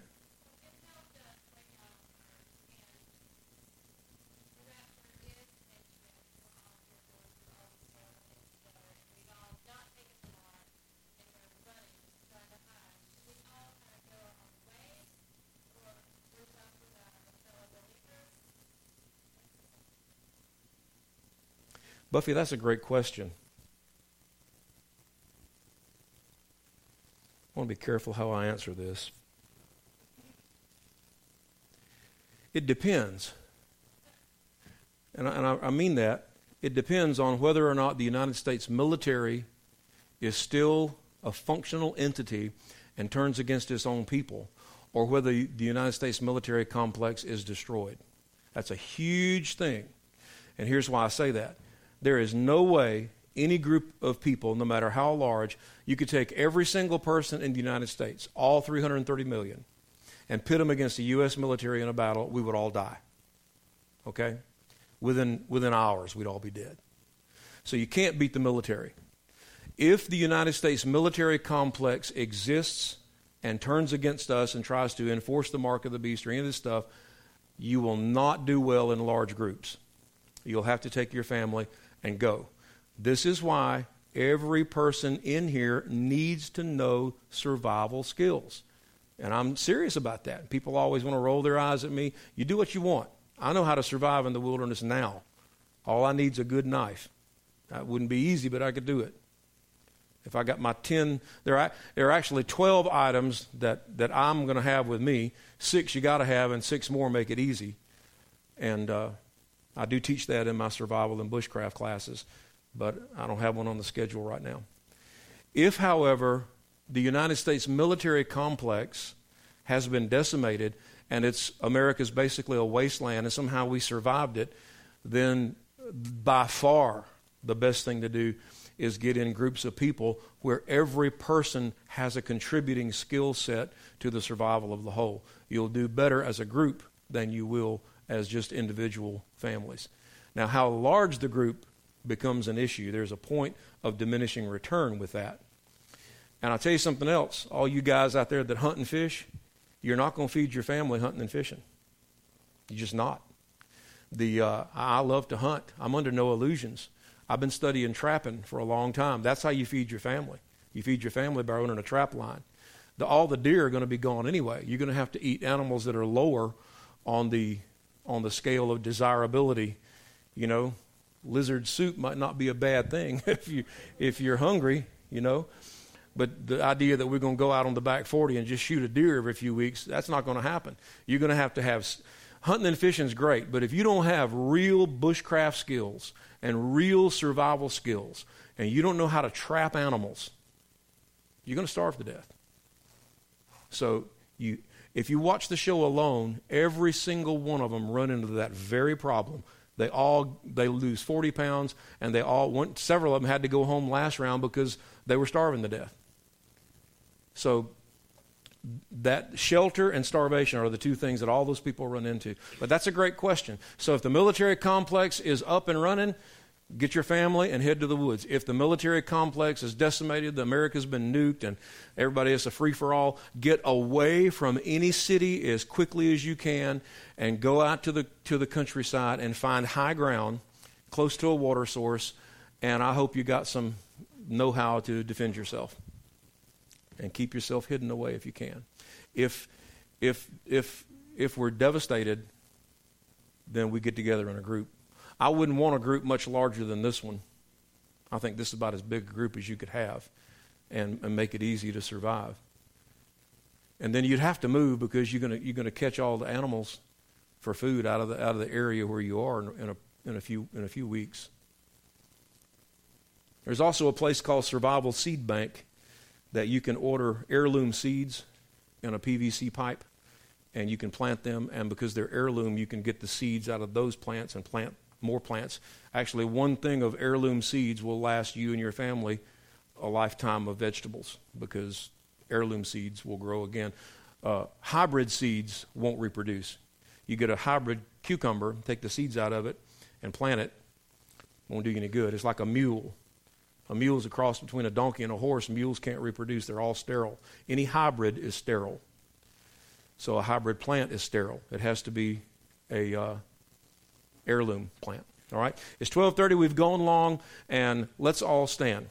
Buffy, that's a great question. Want to be careful how I answer this. It depends. And I, and I, I mean that. It depends on whether or not the United States military is still a functional entity and turns against its own people, or whether the United States military complex is destroyed. That's a huge thing. And here's why I say that. There is no way any group of people, no matter how large, you could take every single person in the United States, all 330 million, and pit them against the U.S. military in a battle, we would all die. Okay? Within, within hours, we'd all be dead. So you can't beat the military. If the United States military complex exists and turns against us and tries to enforce the mark of the beast or any of this stuff, you will not do well in large groups. You'll have to take your family and go. This is why every person in here needs to know survival skills. And I'm serious about that. People always want to roll their eyes at me. You do what you want. I know how to survive in the wilderness now. All I need is a good knife. That wouldn't be easy, but I could do it. If I got my 10, there are, there are actually 12 items that, that I'm going to have with me. Six you got to have, and six more make it easy. And uh, I do teach that in my survival and bushcraft classes, but I don't have one on the schedule right now. If, however, the United States military complex has been decimated and it's America's basically a wasteland and somehow we survived it, then by far the best thing to do is get in groups of people where every person has a contributing skill set to the survival of the whole. You'll do better as a group than you will as just individual families. Now, how large the group becomes an issue, there's a point of diminishing return with that. And I'll tell you something else. All you guys out there that hunt and fish, you're not going to feed your family hunting and fishing. You're just not. The, uh, I love to hunt. I'm under no illusions. I've been studying trapping for a long time. That's how you feed your family. You feed your family by owning a trap line. The, all the deer are going to be gone anyway. You're going to have to eat animals that are lower on the on the scale of desirability. You know, lizard soup might not be a bad thing if you if you're hungry. You know, but the idea that we're going to go out on the back 40 and just shoot a deer every few weeks, that's not going to happen. You're going to have to have hunting and fishing is great, but if you don't have real bushcraft skills and real survival skills, and you don't know how to trap animals, you're going to starve to death. So you, if you watch the show alone, every single one of them run into that very problem. They all they lose 40 pounds, and they all went. Several of them had to go home last round because they were starving to death. So that shelter and starvation are the two things that all those people run into. But that's a great question. So if the military complex is up and running, get your family and head to the woods. If the military complex is decimated, the America's been nuked, and everybody is a free for all, get away from any city as quickly as you can and go out to the to the countryside and find high ground close to a water source. And I hope you got some know how to defend yourself and keep yourself hidden away if you can. If if if if we're devastated, then we get together in a group. I wouldn't want a group much larger than this one. I think this is about as big a group as you could have and, and make it easy to survive. And then you'd have to move because you're going you're gonna catch all the animals for food out of the, out of the area where you are in, in, a, in, a few, in a few weeks. There's also a place called Survival Seed Bank that you can order heirloom seeds in a PVC pipe and you can plant them. And because they're heirloom, you can get the seeds out of those plants and plant more plants. Actually, one thing of heirloom seeds will last you and your family a lifetime of vegetables because heirloom seeds will grow again. Uh, hybrid seeds won't reproduce. You get a hybrid cucumber, take the seeds out of it, and plant it. Won't do you any good. It's like a mule. A mule is a cross between a donkey and a horse. Mules can't reproduce, they're all sterile. Any hybrid is sterile. So a hybrid plant is sterile. It has to be a uh, heirloom plant. All right? It's 12:30. We've gone long and let's all stand.